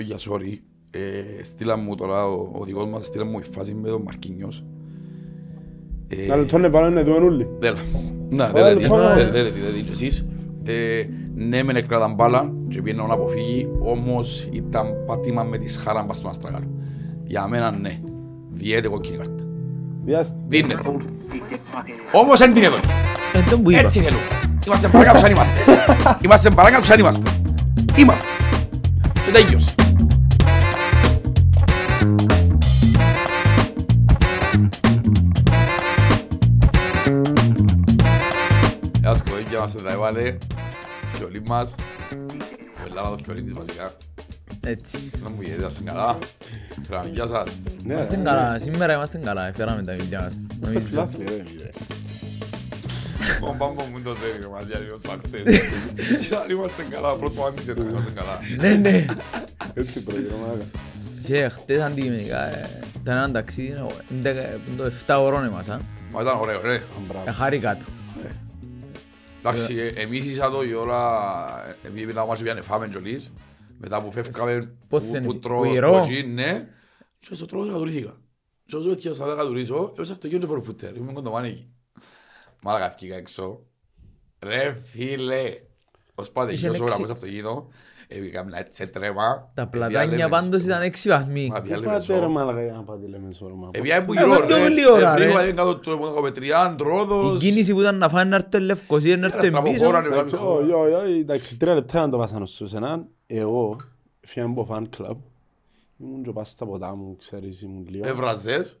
πω για sorry. Ε, στείλαν μου τώρα, ο, ο δικός μας στείλαν μου η φάση με τον Μαρκίνιος. Ε, Να λεπτό να πάνε εδώ ενούλοι. Δέλα. Να, Ωραία, δέλα, λοιπόν, δέλα, ε. δέλα, δέλα, δέλα, και εσείς. Ε, Ναι, μεν έκραταν μπάλα και πήγαινε να αποφύγει, όμως ήταν πατήμα με τη σχάρα μπας στον Αστραγάλο. Για μένα ναι, διέται κόκκινη κάρτα. Διάστη. Δίνε. Όμως δεν την έδωνε. Ε, τον που είπα. Έτσι θέλουμε. Είμαστε παρακάτω σαν είμαστε. Είμαστε παρακάτω σαν είμαστε. Είμαστε. Και τέλειος. Έβαλε. Φιολί μας. Ο Ελλάδα το φιολί της βασικά. Έτσι. Να μου γίνεται, είστε καλά. Φράμε, γεια σας. Ναι, Είμαστε καλά. Σήμερα είμαστε καλά. Έφεραμε τα βιβλία μας. Είστε Νομίζω. φιλάθλοι, ρε, φίλε. Ο Μπάμπο μου το θέλει, ο Μαδιά λίγο το ακτές. Και αν είμαστε καλά, πρώτο άντισε το είμαστε καλά. Ναι, ναι. Έτσι πρόκειται, μάκα. Και χτες αντικειμενικά ε, ήταν ένα ταξίδι, ε, έντεκα- το 7 ώρων εμάς. Μα ήταν ωραίο, ρε. Ε, χάρηκα του. Εντάξει, ε, εμείς ίσα το η ώρα, ε, επειδή μετά μας πήγανε φάμε κιόλις, μετά που φεύγαμε Πώς που- δεν που είναι, τρώω που στο ιερό. κοκκί, ναι, και στο τρώω και κατουρήθηκα. Και όσο πέτυχα στα δέκα τουρίσω, έπαιζε αυτό και δεν φορώ φούτερ, ήμουν κοντομάνι εκεί. Μάλακα ευκήκα έξω. Ρε φίλε, ως πάτε Είχε γύρω ώρα έξι- από στο αυτοκίνητο, έπαιξα έτσι σε τρέμα. Τα ε, πλατάνια διάλεμες. πάντως ήταν 6 βαθμοί. Μα, Πού διάλεμες, πάτε ο. ρε μάλακα για να πάτε λέμε σόρμα. Ε, πια που Ε, γύρω, μα πιο ρε. πολύ ώρα, Ε, ρε. βρήκα, είναι κάτω το Μονακοπετριάν, Η Τρόδος. κίνηση που ήταν να φάνε να έρθει η Λευκοσία, να έρθει Ένα πίσω. στραβοχώρα, ναι. Εντάξει, όχι, όχι, όχι, εντάξει, τρία λεπτά να το πάσανε στο σενάν. Εγώ, φύγαμε από φαν κλαμπ. Ήμουν και πας στα ποτά μου, ξέρεις, ήμουν λίγο. Έβραζες;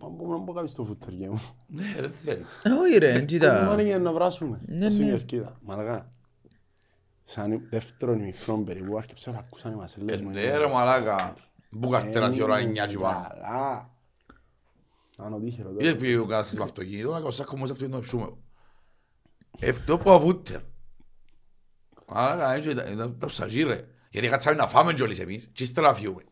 Μα μπορούμε να μπω κάποιος στο φούτερ μου. Ναι, δεν θέλεις. Ε, Όχι ρε, έτσι Κομμάτι ήταν. για να βράσουμε. Ναι, Στην ναι. κερκίδα. Μαλακά. Σαν δεύτερο ημιχρόν περίπου, άρχισα να ακούσαν οι Ε, μασελές μου. Ναι ρε μαλάκα. Που καρτέρας η ώρα 9 και πάνω. Καλά. Άνω τύχερο τώρα. Είδες που πήγε ο κάτσε με αυτοκίνητο, να κοσάκω όμως αυτοκίνητο να ψούμε. Αυτό που αβούτερ. Άρα έτσι ήταν ήταν τα ψαγί ρε. Γιατί κάτσαμε να φάμε κιόλις εμείς και ύστερα να φύγουμε.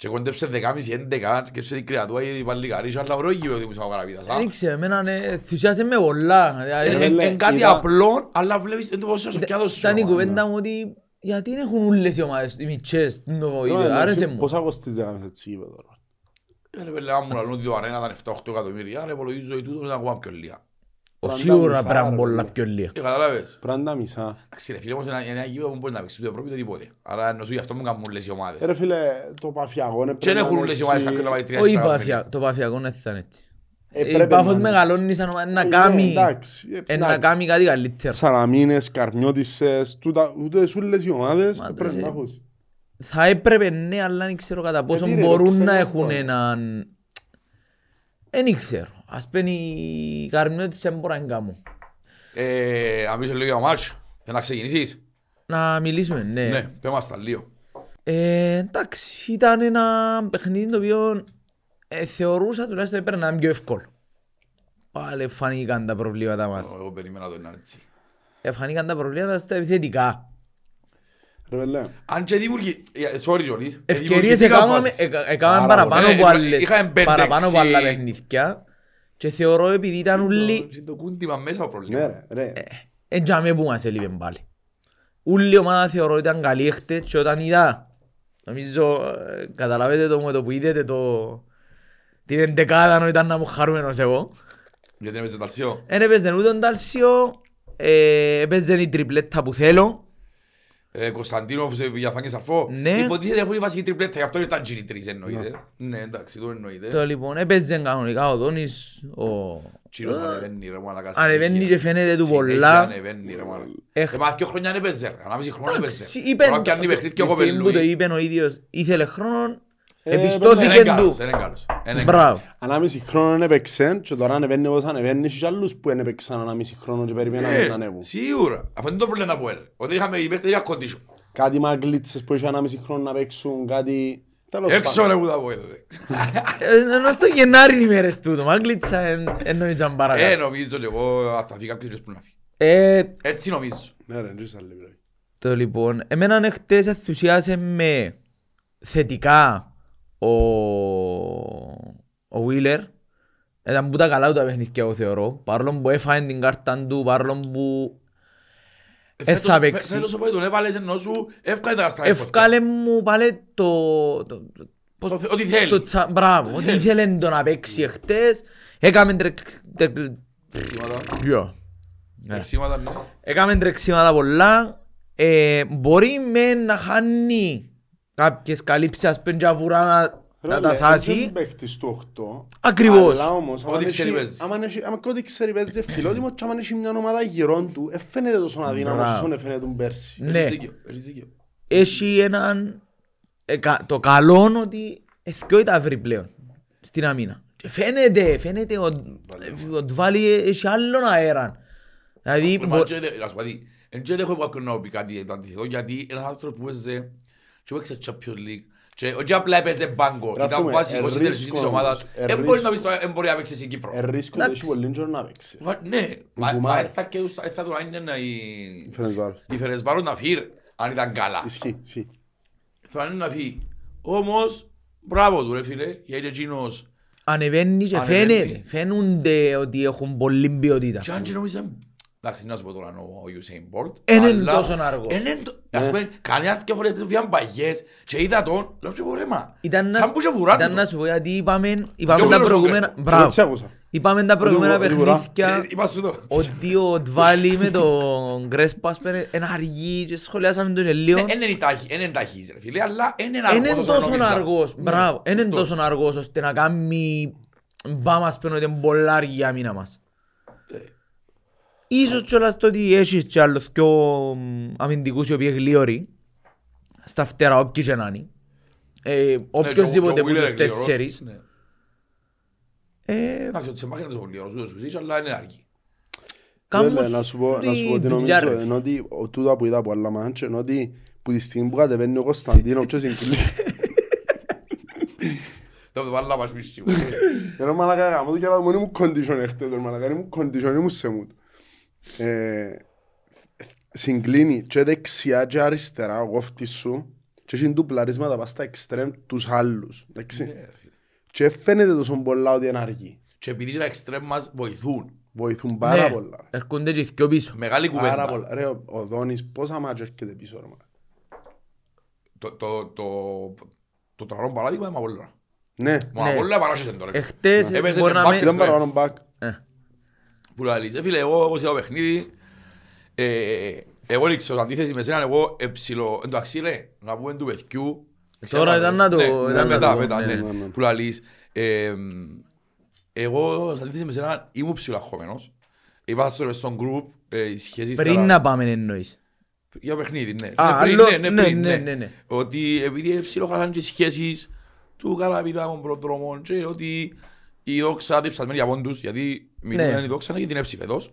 Και κοντέψε 10.30-11 και σε την κρεατούα η παλικαρίσια αλλά βρω γύρω ότι μου σαν καραβίδας. α. Δεν ξέρω, εμένα ναι, ενθουσιάζε με πολλά. Ε, Δηλαδή, ε, λέ, Είναι κάτι είδα- απλό, αλλά βλέπεις το πόσο στο πιάτο σου. Ήταν η ρε, κουβέντα μου ότι γιατί δεν έχουν όλες οι ομάδες, οι μητσές, το βοήθειο, Εντάξει, άρεσε μου. Πόσα κοστίζε έτσι είπε τώρα. Ε, ρε πέλε, άμα μου λαλούν ότι το αρένα ήταν 7-8 εκατομμύρια, άρα υπολογίζω ότι τούτο είναι ακόμα πιο λίγα. Ο Πάντα Σίγουρα μισά, πρέπει να ρε, πολλά φίλε. πιο λίγα. Ε, καταλάβες. Πρέπει να τα μισά. Εντάξει ρε φίλε, όμως ένα, ένα γήπεδο που μπορείς να παίξεις ούτε Ευρώπη ούτε τίποτε. Άρα εννοώ γι' αυτό μου κάνουν όλες οι ομάδες. Ε, Ρε φίλε, το παφιαγό είναι Και δεν έχουν όλες οι ομάδες κάποιον να βάλει τρία Όχι η τέσσερα Πάφια, εκατομμύρια. το Παφιακό δεν θα είναι έτσι. Ε, Η πρέπει Πάφος να είναι μεγαλώνει σαν ομάδα, να Ε, κάνει, εντάξει, ε, ε, να εντάξει. κάνει κάτι καλύτερο. Σαραμίνες, Καρμιώτισσες, τούτα- ούτες όλες οι ομάδες Μα, πρέπει ρε, να έχουν. Θα έπρεπε ναι, αλλά δεν ξέρω κατά πόσο τι ρε, το μπορούν ξέρω να εγώ έχουν τώρα. έναν... Δεν ξέρω. Ας πένει οι καρμιώτες δεν μπορούν να κάνουν. Ε, Αν πεις λίγο για το μάτς, θέλεις να ξεκινήσεις. Να μιλήσουμε, Ναι, ναι. πες μας τα λίγο. Ε, εντάξει, ήταν ένα παιχνίδι το οποίο ε, θεωρούσα τουλάχιστον έπρεπε να είναι πιο εύκολο. Πάλι φανήκαν τα προβλήματα μας. Εγώ περίμενα το είναι έτσι. Ε, φανήκαν τα προβλήματα στα επιθετικά. Ρε πέλε, Αν και δημιουργεί, ε, sorry Τζολής, ε, Ευκαιρίες δημιουργήθηκαν έκαναμε φάσεις. εκα- έκαναμε Πάρα παραπάνω πολύ. από Ε, άλλες- είχαμε πέντε, παραπάνω από έξι. άλλα παιχνίδια και θεωρώ επειδή ήταν ούλοι Και το κούντιμα μέσα ο ναι πρόβλημα. ρε, ρε. εν τζάμε που μας έλειπε πάλι. Ούλη η ομάδα θεωρώ ότι ήταν καλή χτες και όταν είδα νομίζω ε, καταλάβετε το με το που είδετε το την εντεκάδα ενώ ήταν να μου χαρούμενος εγώ. Γιατί έπαιζε το αλσιό. Εν έπαιζε ούτε τον Τάλσιο, ε, έπαιζε η τριπλέτα που θέλω. Ε, Κωνσταντίνοφ σε Βιαφάνη Σαρφό. Ναι. Υποτίθεται αφού είναι η βασική τριπλέτα, γι' αυτό ήταν τζίνι τρεις εννοείται. Ναι, εντάξει, το εννοείται. Το λοιπόν έπαιζε κανονικά ο Δόνης, ο... Τσίρος ανεβαίνει ρε μαλάκα. Ανεβαίνει συνέχεια. και φαίνεται του Συνέχεια πολλά. ανεβαίνει ρε μαλάκα. Έχ- Ε, μα δύο χρόνια έπαιζε ρε, ανάμιση χρόνο έπαιζε. Εντάξει, είπε- Τώρα πιάνει παιχνίδι και ο τη στιγμή που το Κοπελούι. είπε ο ίδιος, ήθελε χρόνο, Ε, Είναι επιστώθηκε καλός, του. είναι καλός. Είναι Μπράβο. καλός. Ανάμιση χρόνο έπαιξε και τώρα ανεβαίνει όπως ανεβαίνεις και άλλους που δεν έπαιξαν ανάμιση χρόνο και περιμέναν Ε, να ανέβουν. Σίγουρα. Αυτό είναι το πρόβλημα που έλεγε. Ότι είχαμε οι παίχτες είχαν condition. Κάτι μαγκλίτσες που είχε ανάμιση χρόνο να παίξουν, κάτι... Τέλος Έξω πάντων. ρε που τα πω έλεγε. Ε, Ενώ στο Γενάρη είναι οι μέρες τούτο, Μάγκλητσα εν- εννοείζαν Ε, παρακάτω. νομίζω και εγώ θα φύγει κάποιος που να φύγει. Ε, Έτσι νομίζω. Ναι ρε, τζίσα λίγο. Το λοιπόν, εμένα χτες ενθουσιάσε με θετικά ο, ο Wheeler. Ήταν που τα καλά του τα παιχνίδια εγώ θεωρώ. Παρόλο που έφαγε την κάρτα του, παρόλο που Ε, θα Φέτος- παίξει. φέ- Φέτος οπότε τον έβαλες ενώ σου εύκολα τα καστρά. Ευκάλε μου πάλι το... το- το- πώς- Το θε- Ό,τι θέλει. το τσα- Μπράβο, ότι ήθελε το να παίξει εχθές. Έκαμε τρεξ- τε- Τρεξίματα. Γεια. Ναι. Τρεξίματα, ναι. Έκαμε τρεξίματα πολλά. Ε, μπορεί με να χάνει κάποιες καλύψεις ας πούμε και αβουρά να- να τα σάσει. Δεν παίχτης του 8. Ακριβώς. Αλλά όμως, άμα Ό,τι έχει- ξέρει παίζεις. άμα έχει- άμα και ό,τι ξέρει παίζεις φιλότιμο και άμα έχει μια ομάδα γυρών του, ε, φαίνεται τόσο αδύναμος Μπράβο. όσο φαίνεται τον πέρσι. Ναι. Έχεις δίκιο, έχεις δίκιο. Έχει έναν... ε, κα- Το καλό ότι εθκιόει τα βρει πλέον στην αμήνα. Και φαίνεται, φαίνεται ο- ο Ντβάλι έχει άλλον αέρα. Δηλαδή, Μα μπο- και δε- να σου πω κάτι, εν και δεν έχω κάποιον να πει κάτι το αντίθετο, γιατί ένας άνθρωπος που παίζε και παίξε Champions League και όχι απλά έπαιζε μπάγκο, ήταν Γράφουμε, βασικός στην ε, τελεσία της ρίσκο ομάδας, όμως, ε, δεν μπορεί να ρίσκο. πεις το δεν μπορεί να παίξεις στην Κύπρο. Ε, ρίσκο ότι Εντάξει. έχει πολύ καιρό να παίξει. Μα- Ναι, μα- Κουμάρ. μα θα και ουσ- θα του είναι να η- Φερεντσβάρος. η Φερεσβάρος να φύγει, αν ήταν καλά. Ισχύει, ισχύει. Θα είναι να φύγει. Όμως, μπράβο του ρε φίλε, γιατί εκείνος ανεβαίνει και Ανεβαίνει. φαίνεται. Φαίνονται ότι έχουν πολύ ποιότητα. Και αν και νόμιζε, εντάξει να σου πω τώρα ο Usain Bolt, Εν είναι αλλά- τόσο αργός. εν είναι το- Ας πούμε, κανένα δυο φορές βγήκαν παγιές και είδα τον, λέω και ρε μα, Ήταν σαν να, που και βουρά ήταν του. να σου πω γιατί είπαμε, είπαμε Πιο τα γλώσσο προηγούμενα, Κρέσπο. μπράβο, Έτσι άκουσα. είπαμε τα προηγούμενα Ότι βουρά. παιχνίδια Ε, Είπα σου το. ότι ο Ντβάλι με τον Γκρέσπο ας πούμε είναι αργή και σχολιάσαμε το και λίγο. Εν είναι ταχύ- εν είναι ταχύς ρε φίλε, αλλά εν είναι Είναι αργός όσο τόσο νόμιζα. αργός, Ναι, μπράβο, είναι σωστός. τόσο αργός ώστε να κάνει μπάμ ας πούμε ότι είναι πολλά αργή η άμυνα μας. Ε. Ίσως κιόλας το ότι έχεις κι άλλους πιο μ, αμυντικούς οι οποίοι είναι γλίωροι στα φτερά όποιοι και να είναι. Ε, Ναι, οποιοςδήποτε και ο- που και ο Wheeler τους είναι γλυωρός, τέσσερις. ναι. Ε, Εντάξει, ότι σε μάχη είναι τόσο γλυωρός, ούτως ουσίως, αλλά είναι αργή. κάμουν Βέβαια, να σου πω, να σου πω τη τι δουλειά, νομίζω, ρε. ενώ ότι ο- τούτα που είδα από άλλα μάτια, ενώ ότι που τη στιγμή που κατεβαίνει ο Κωνσταντίνο και συγκλήσει. Το το βάλα μας πίσω. Ενώ μαλακά γάμο του και άλλα μόνοι μου condition εχθές, ρε μαλακά, ήμουν condition, ήμουν σε μου. Ε, Συγκλίνει και δεξιά και αριστερά ο κόφτης σου και έχει ντουπλαρίσματα πας στα εξτρέμ τους άλλους. εντάξει. Ναι, ρε φίλε. Και φαίνεται τόσο πολλά ότι είναι αργοί. Και επειδή τα εξτρέμ μας βοηθούν, Βοηθούν πάρα Ναι, πολλά. έρχονται και πιο πίσω. μεγάλη Πάρα κουβέντα. πολλά. Ρε, ο- ο Δόνης πόσα μάτια έρχεται πίσω ρε μαλακά. Το- το- το- Το τρανό παράδειγμα είναι Μαπολώνα. Ναι, Μαπολώνα παράσχεσαι τώρα. Εχθές Έπαιζε μπορεί με να back με... ήταν extreme. παραπάνω back. Ε, Που λαλείς, ε, φίλε, εγώ όπως είδα το παιχνίδι, ε, εγώ ρίξω την αντίθεση με σένα, εγώ εψιλο, εντάξει ρε, να πούμε του παιδιού. Τώρα ήταν να το- Ναι, ήταν ναι, να μετά, το- μετά, ναι, ναι, ναι, ναι. που λαλείς. ε, Εγώ, σε αντίθεση με σένα, ήμουν ψιλοαχωμένος. Είπα στο στον group, ε, οι σχέσεις Πριν καλά- να πάμε εννοείς. Για παιχνίδι, ναι. Α, Ναι, πριν, άλλο- ναι, ναι, ναι, πριν, ναι, ναι. ναι, ναι. Ότι επειδή ψιλοχάσαν και οι σχέσεις του Καραπίδα με τον προδρόμο και ότι η δόξα διψασμένη από πόντους, γιατί μιλούν Ναι. η δόξα να κινδυνεύσει φέτος.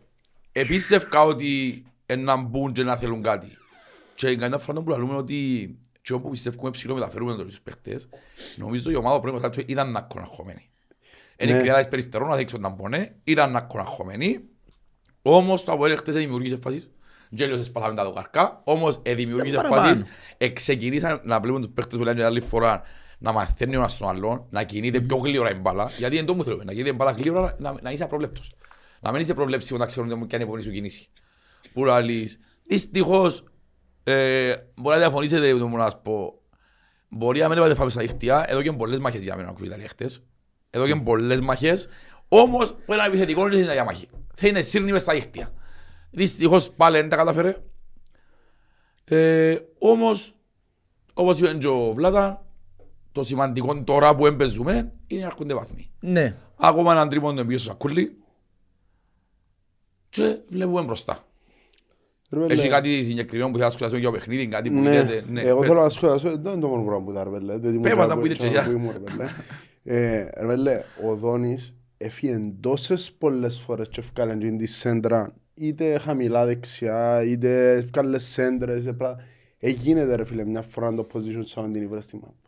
Επίστευκα ότι να μπουν και να θέλουν κάτι. Και κανένα φορά που λαλούμε ότι και όπου πιστεύουμε ψηλό μεταφέρουμε τους παίχτες, νομίζω η ομάδα πρέπει να του ήταν να κοναχωμένη. Είναι Ναι. οι κρυάδες περιστερών να δείξουν να μπωνε, ήταν να κοναχωμένη, όμως το Αποέλ χτες δημιουργήσε φάσεις. Γέλιος εσπαθάμε τα δοκαρκά, όμως ε, δημιουργήσε Ήταν φάσεις. παραπάνω. Εξεκινήσαν να βλέπουν τους παίχτες που λένε για άλλη φορά να μαθαίνει ο ένας τον άλλον, να κινείται πιο γλύωρα η μπάλα. Γιατί δεν το μου θέλουμε, να κινείται η μπάλα γλύωρα, να, να είσαι απρόβλεπτος. Να μην είσαι προβλέψιμο να ξέρουν ποια είναι η επόμενη σου κίνηση. Που λαλείς, δυστυχώς, ε, μπορεί να διαφωνήσετε με το μου να σας πω, μπορεί να μην είπατε πάμε στα δίχτυα, εδώ και πολλές μάχες για μένα ακούει Ιταλία χτες. Εδώ και πολλές μάχες, όμως πρέπει να είναι επιθετικό και είναι για μάχη. Θέλει να σύρνει μες στα δίχτυα. Δυστυχώς πάλι δεν τα καταφέρε. Ε, όμως, όπως είπε και ο Βλάτα, το σημαντικό τώρα που έμπαιζουμε είναι να έρχονται βαθμοί. Ναι. Ακόμα έναν τρίμον πίσω στο σακούλι και βλέπουμε μπροστά. Ρε παιδί, Έχει κάτι συγκεκριμένο που θέλει να σχολιάσουμε για το παιχνίδι, κάτι που Ναι, λέτε; Ναι, εγώ πέ- θέλω να σχολιάσω, δεν είναι το μόνο πράγμα που είδα, ρε πέλε. διότι ήμουν Πες και τα που είδες και και εσάς. που ήμουν, ρε πέλε. Ε, Ρε πέλε, ο Δόνης έφυγε τόσες πολλές φορές και έφκαλε και τη σέντρα, είτε χαμηλά δεξιά, είτε έφκαλε σέντρες, είτε πράγματα. Εγίνεται ρε φίλε μια φορά το position σαν την ήβρε στη μάπα.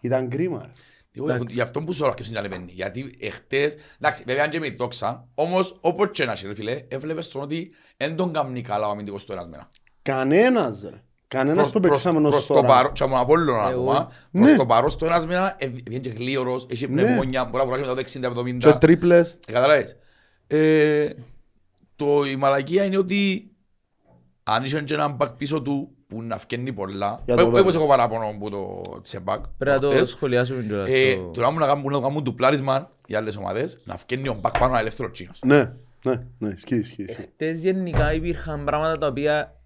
Ήταν κρίμα ρε. Εγώ γι' γι' αυτό που σου αρκεύσει να λεβαίνει. Γιατί εχθές, εντάξει, βέβαια αν και με δόξα, όμως όπως και να είσαι, ρε φίλε, έβλεπες τον ότι δεν τον κάνει καλά ο αμυντικός του ένας μένα. Κανένας ρε. Κανένας που παίξαμε ως προς το τώρα. παρόν, και από τον Απόλλωνα Εγώ- ακόμα, Ναι. προς το παρόν στο ένας μήνα, ε, βγαίνει και γλίωρος, έχει Ναι. πνευμόνια, μπορεί να βουράσει μετά το 60-70. Και τρίπλες. Ε, Καταλάβες. Ε, το, η μαλακία είναι ότι αν είχε και έναν μπακ πίσω του που να φκένει πολλά, Για το πέ- δώρο. πες έχω παράπονο που το τσεμπακ, Πρέπει να το χτες, σχολιάσουμε κιόλας. ε, το- τώρα μου να κάνουν, να κάνουν τουπλάρισμα οι άλλες ομάδες, να φκένει ο μπακ πάνω ένα ελεύθερος τσίνος. Ναι, ναι, ναι, ισχύει, ισχύει. ισχύει. Χτες γενικά υπήρχαν πράγματα τα οποία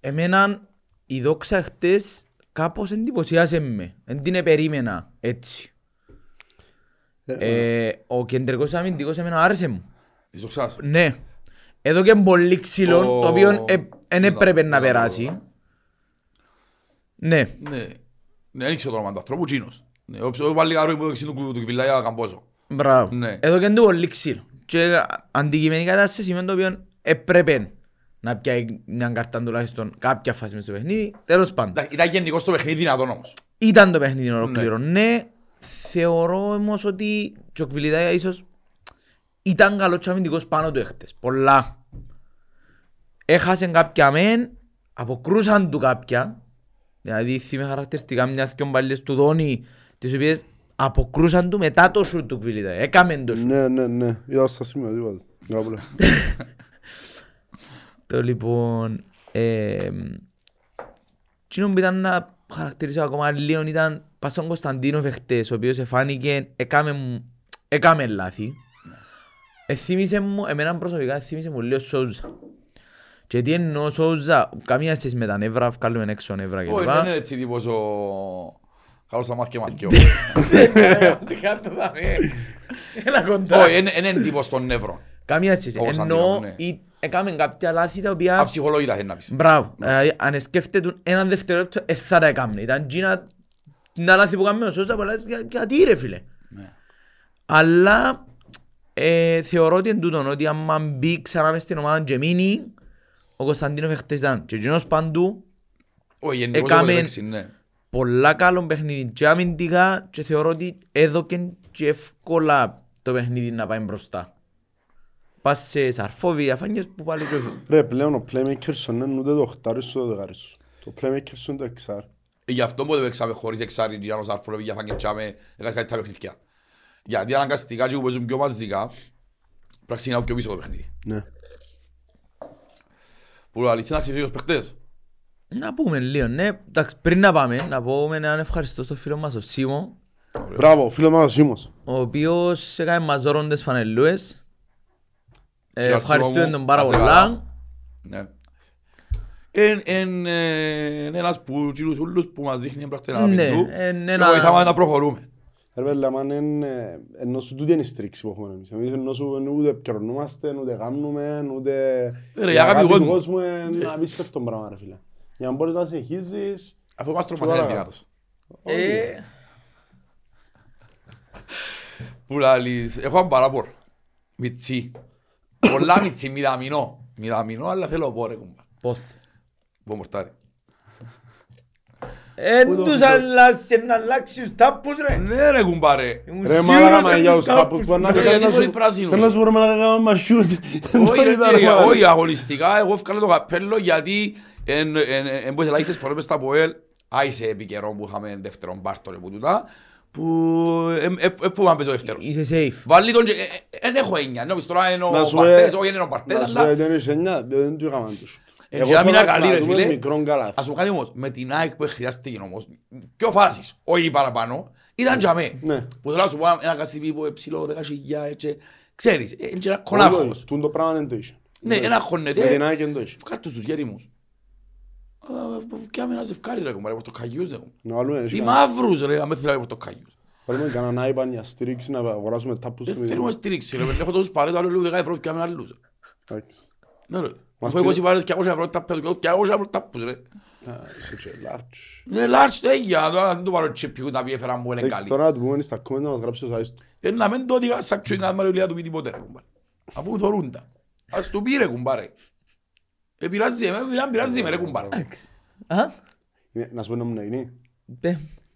εμένα η δόξα χτες κάπως εντυπωσιάσε με. Δεν την περίμενα έτσι. Ε, ο κεντρικός αμυντικός εμένα άρεσε μου. Της δοξάς. Ναι. Εδώ και πολύ ξύλο, Το- το οποίο δεν Ναι, έπρεπε ναι, να ναι, περάσει. Ναι. Ναι, ναι, δεν ήξερα το όνομα του ανθρώπου, τσίνος. Ναι, ο ο πάλι καρό που έξι του του Κιβιλάια Καμπόζο. Μπράβο. Ναι. Εδώ και είναι πολύ ξύλο. Και αντικειμενικά ήταν σε σημείο το οποίο έπρεπε να πιάει μια κάρτα τουλάχιστον κάποια φάση μες στο παιχνίδι. Τέλος πάντων. Εντάξει, Ήταν γενικώς το παιχνίδι δυνατόν όμως. Ήταν το παιχνίδι ολόκληρο. Ναι, θεωρώ όμως ότι και ο Κβιλιδάια ίσως ήταν καλός και αμυντικός πάνω του έχτες. Πολλά. Έχασε κάποια μεν, αποκρούσαν του κάποια. Δηλαδή θυμάμαι χαρακτηριστικά μιας δυο μπαλιές του Δόνη, τις οποίες αποκρούσαν του μετά το σουτ του Κβιλιδάια. Έκαμε το σουτ. Ναι, ναι, ναι. Είδα στα σημεία, τίποτα. Κάπου. Το λοιπόν... Ε, Τι που ήταν να χαρακτηρίσω ακόμα λίγο ήταν πας στον Κωνσταντίνο χτες, ο οποίος εφάνηκε, έκαμε, μου- έκαμε λάθη. Εθύμισε μου, εμένα προσωπικά εθύμισε μου λίγο Σόουζα. Και τι εννοώ Σόουζα, καμία σχέση με τα νεύρα, βγάλουμε έξω νεύρα Όχι, κλπ. δεν είναι έτσι τύπος ο... Καλώς θα μάθει και μαθηκιό. Έλα κοντά. Όχι, δεν είναι τύπος των νεύρων. Καμία σχέση. Όπως Εννοώ, αντιλαμβάνομαι, ναι. ή- έκαμε κάποια λάθη τα οποία... Αψυχολόγητα θέλει να πεις. Μπράβο. Δηλαδή, αν σκέφτεται έναν δευτερόλεπτο, ε, θα τα έκαμνε. Ήταν τζίνα τα λάθη που κάνουμε ο Σόζα, αλλά λες, «Για- γιατί ρε φίλε. Ναι. Αλλά ε, θεωρώ ότι εν τούτον, ότι άμα μπει ξανά μες στην ομάδα και μείνει, ο Κωνσταντίνοφ χτες ήταν και εκείνος παντού Όχι, γενικώς Έκαμε- έχω παίξει, ναι. πολλά καλό παιχνίδι και αμυντικά και θεωρώ ότι έδωκε και εύκολα το παιχνίδι να πάει μπροστά. Πας σε σαρφόβι, διαφάνειες που πάλι και Ρε, πλέον ο playmaker σου είναι ούτε το οχτάρι σου, το δεκάρι σου. Το playmaker σου είναι το εξάρι. Ε, Γι' αυτό πότε παίξαμε χωρίς εξάρι, Γιάννος Αρφολόβι, για φάγε τσάμε, έκανα κάτι τα παιχνίδια. Γιατί αναγκαστικά και που παίζουν πιο μαζικά, πρέπει να ξεκινάω πιο πίσω το παιχνίδι. Ναι. Που αλήθεια να ξεφύγεις ως παίχτες. Να πούμε λίγο, ναι. Εντάξει, πριν να πάμε, να πούμε έναν ευχαριστώ στο φίλο μας, ο Σίμω, Μπράβο, φίλο μας ο Σίμος. ο οποίος έκανε μας δώρον τις φανελούες. Ε, Σιγά, Ευχαριστούμε Σίμω τον μου, πάρα να σε πολλά. καλά. Ναι. Εν, εν, ε, είναι ένας που τσίλους ούλους που μας δείχνει εμπράκτη να Ναι, πεντού εν και ένα- βοηθάμε να προχωρούμε. Ρε πέλε, άμα είναι, ενώ σου τούτη είναι η στρίξη που έχουμε εμείς. Εμείς ενώ σου ούτε πιερνούμαστε, ούτε κάνουμε, ούτε... Ρε, η αγάπη του κόσμου. κόσμου είναι απίστευτο πράγμα, ρε φίλε. Για να μπορείς να συνεχίζεις... Αφού μας τρομάζει Τώρα. είναι δυνατός. Ε, Που λαλείς, έχω έναν παράπορ. Μιτσί. Πολλά μιτσί, μηδαμινό. Μηδαμινό, αλλά θέλω πω ρε κουμπά. Πώς; Πω μορτάρι. Εν το τους ξέρω. αλλάξει, να αλλάξεις τους τάπους ρε. Ναι ρε κουμπά ρε. Ήμουν Ρε σίγουρος μάλακα μα εν για τους τους κάπους τάπους. που να Ρε, κάνεις γιατί να φορεί σου... πράσινο. Θέλω να σου μπορούμε να κάνουμε μα σιούτ. Όχι ρε κύριε, όχι αγωνιστικά, εγώ έφκαλα το καπέλο γιατί εν- εν- εν πως ελάχιστες φορές μες στα ΠΟΕΛ άισε επί καιρό που είχαμε δεύτερον πάρτο ρε που τούτα που εφοβάμαι παίζω δεύτερος. Είσαι safe. Βάλει τον και εν έχω έννοια, νόμις τώρα είναι ο Να σου Παρτές, πω- όχι είναι ο Παρτές, Να σου πω, αλλά δεν είσαι εννιά, δεν του έκαναν τους. Ε, Εγώ και να μην θέλω είναι καλή, ρε, κρατούμε φίλε. μικρόν καλάθι. ας σου κάνει όμως με την ΑΕΚ που χρειάστηκε όμως πιο φάσεις, όχι παραπάνω, ήταν για μέ. Ναι. Που θέλω να σου πω ένα κασίπι που ψηλό δέκα χιλιάδες και ξέρεις, είναι και ένα Όχι, κονάχος. Τούν το πράγμα δεν το είχε. Ναι, ένα Με χωνετέ. την ΑΕΚ δεν το είχε. Κάρτους τους γέριμους. Και άμε ένα ζευκάρι ρε κουμπάρε, πορτοκαγιούς ρε. Να βάλουμε Οι εσύ μαύρους ρε, άμα θέλει πορτοκαγιούς. Βάλουμε κανέναν άιπαν για στήριξη να αγοράσουμε τάπους Δεν του θέλουμε στήριξη ρε, έχω τόσους παρέτο άλλο λίγο δεκά ευρώ και άμε άλλους. Εντάξει. Ναι ρε. Μας Αφού πήρε- 20 παρέτο και 200 ευρώ τα πέτω και 200 ευρώ τα πούς ρε. Α, Είσαι και large. Ναι, λάρτς τέγια, τώρα δεν του πάρω τσίπι που τα πει έφεραν μου είναι Εντάξει, καλή. τώρα να του πούμε στα κόμματα να μας γράψει ο Σάις του. Ε, να μην το οδηγά σαν τσουίν να μαρουλιά του πει τίποτε ρε κουμπάρε. Αφού θωρούν τα. Ας του πει ρε κουμπάρε. Ε, πειράζει με, πειράζει- πειράζει με ρε κουμπάρε. Α, Είναι- Να σου πω να μου να γίνει. πέ.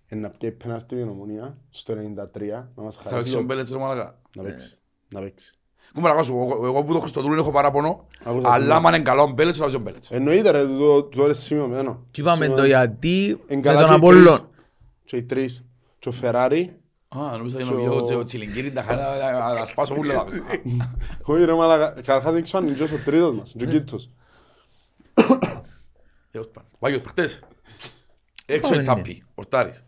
Είναι να πιέει πέναρτη η νομονία στο 93 να μας Θα χαρίσει παίξει το- ο Μπέλετς ρε μαλακά. να παίξει. Να παίξει. Κουμπάρε, ακούσου, εγώ- εγώ που το Χριστοδούλου έχω παράπονο, Άκουσα αλλά σήμερα. άμα είναι καλό ο Μπέλετς, θα παίζει ο Μπέλετς. Εννοείται ρε, το το είναι σημειωμένο. Τι είπαμε το Σημειωμένο. γιατί με Εν καλά τον και οι Απόλλων. τρεις. Και οι τρεις. Και ο Φεράρι. Α, νομίζω Και να ο- βγει ο Τσιλιγκύρη, τα χαρά, να τα σπάσω ούλα τα μέσα. Όχι ρε μαλακα, καταρχάς δεν ξέρω αν είναι και ο τρίτος μας, και ο Κίτος. Έως πάνω. Βάγιος παιχτές. Έξω Πάμε, η ναι. τάπη. Ορτάρης.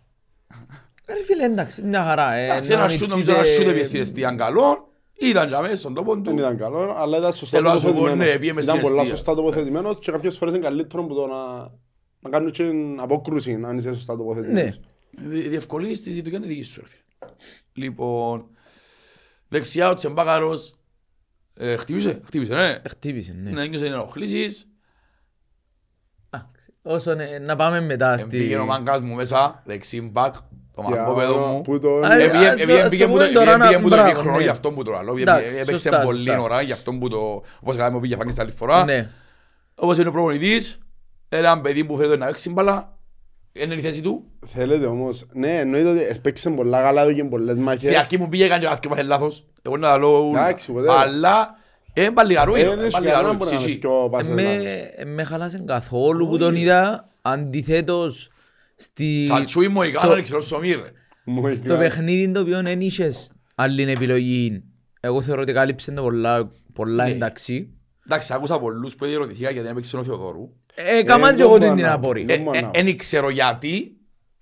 Ρε φίλε, εντάξει, μια χαρά. ε, Εντάξει, να ένα μην σούτ νομίζω ένα τσίτε- σούτ επί στην εστίαν καλό. Ήταν για μέσα στον τόπο Δεν του. ήταν καλό, αλλά ήταν σωστά Θέλω να σου πω, τοποθετημένος. ναι, πήγε μες Ήταν στην πολλά αιστεία. σωστά τοποθετημένος και κάποιες φορές είναι καλύτερο που το να, να κάνουν και απόκρουση αν είσαι σωστά Ναι. τοποθετημένος. Διευκολύνεις τη δουλειά τη δική σου. ρε φίλε. Λοιπόν, δεξιά ο Τσεμπάκαρος ε, χτύπησε, χτύπησε, ναι. Ε, Χτύπησε, ναι. Ναι, ένιωσε ενοχλήσεις. Εντάξει, Όσο ναι, να πάμε μετά στη... Πήγαινε ο μάγκας μου μέσα, δεξί μπακ, το Για μαγκόπεδο ώρα μου. που το- Α, Ε, ε, πήγε- ας το- πήγε- ας πήγε το που το- πούμε τώρα πήγε- να- πήγε που το μπράβο, ημίχρονο ναι. γι' αυτό που το λέω. Εντάξει, Έπαιξε σωστά, πολύ σωστά. ώρα γι' αυτό που το... Όπως κάναμε ο Βηγιαφάκης την άλλη φορά. Ναι. Όπως είναι ο προπονητής, ένα παιδί που φέρεται να παίξει μπάλα, είναι η θέση του. Θέλετε όμως, ναι, εννοείται ότι έπαιξε πολλά καλά εδώ και πολλές μάχες. Στη αρχή μου πήγε έκανε και κάτι λάθος. Εγώ να τα λέω ούλα. Εντάξει, ποτέ. Αλλά είναι παλιγαρούι. Ε, είναι σκιανά που να κάνει πιο πάσες λάθος. Με, με χάλασε καθόλου που τον είδα αντιθέτως στη, Σατσούι μου στο- έκανα να ξέρω ψωμί ρε. Μου στο έκανε- παιχνίδι το οποίο δεν είχες άλλη επιλογή. Εγώ θεωρώ ότι κάλυψε το πολλά, πολλά Ναι. εντάξει. Εντάξει, άκουσα πολλούς που ερωτηθήκα γιατί δεν έπαιξε ο Θεοδόρου. Ε, καμάν και δεν εγώ μπορώ την να- απορία. Δεν Ε, μπορώ ε, να- Εν ξέρω γιατί.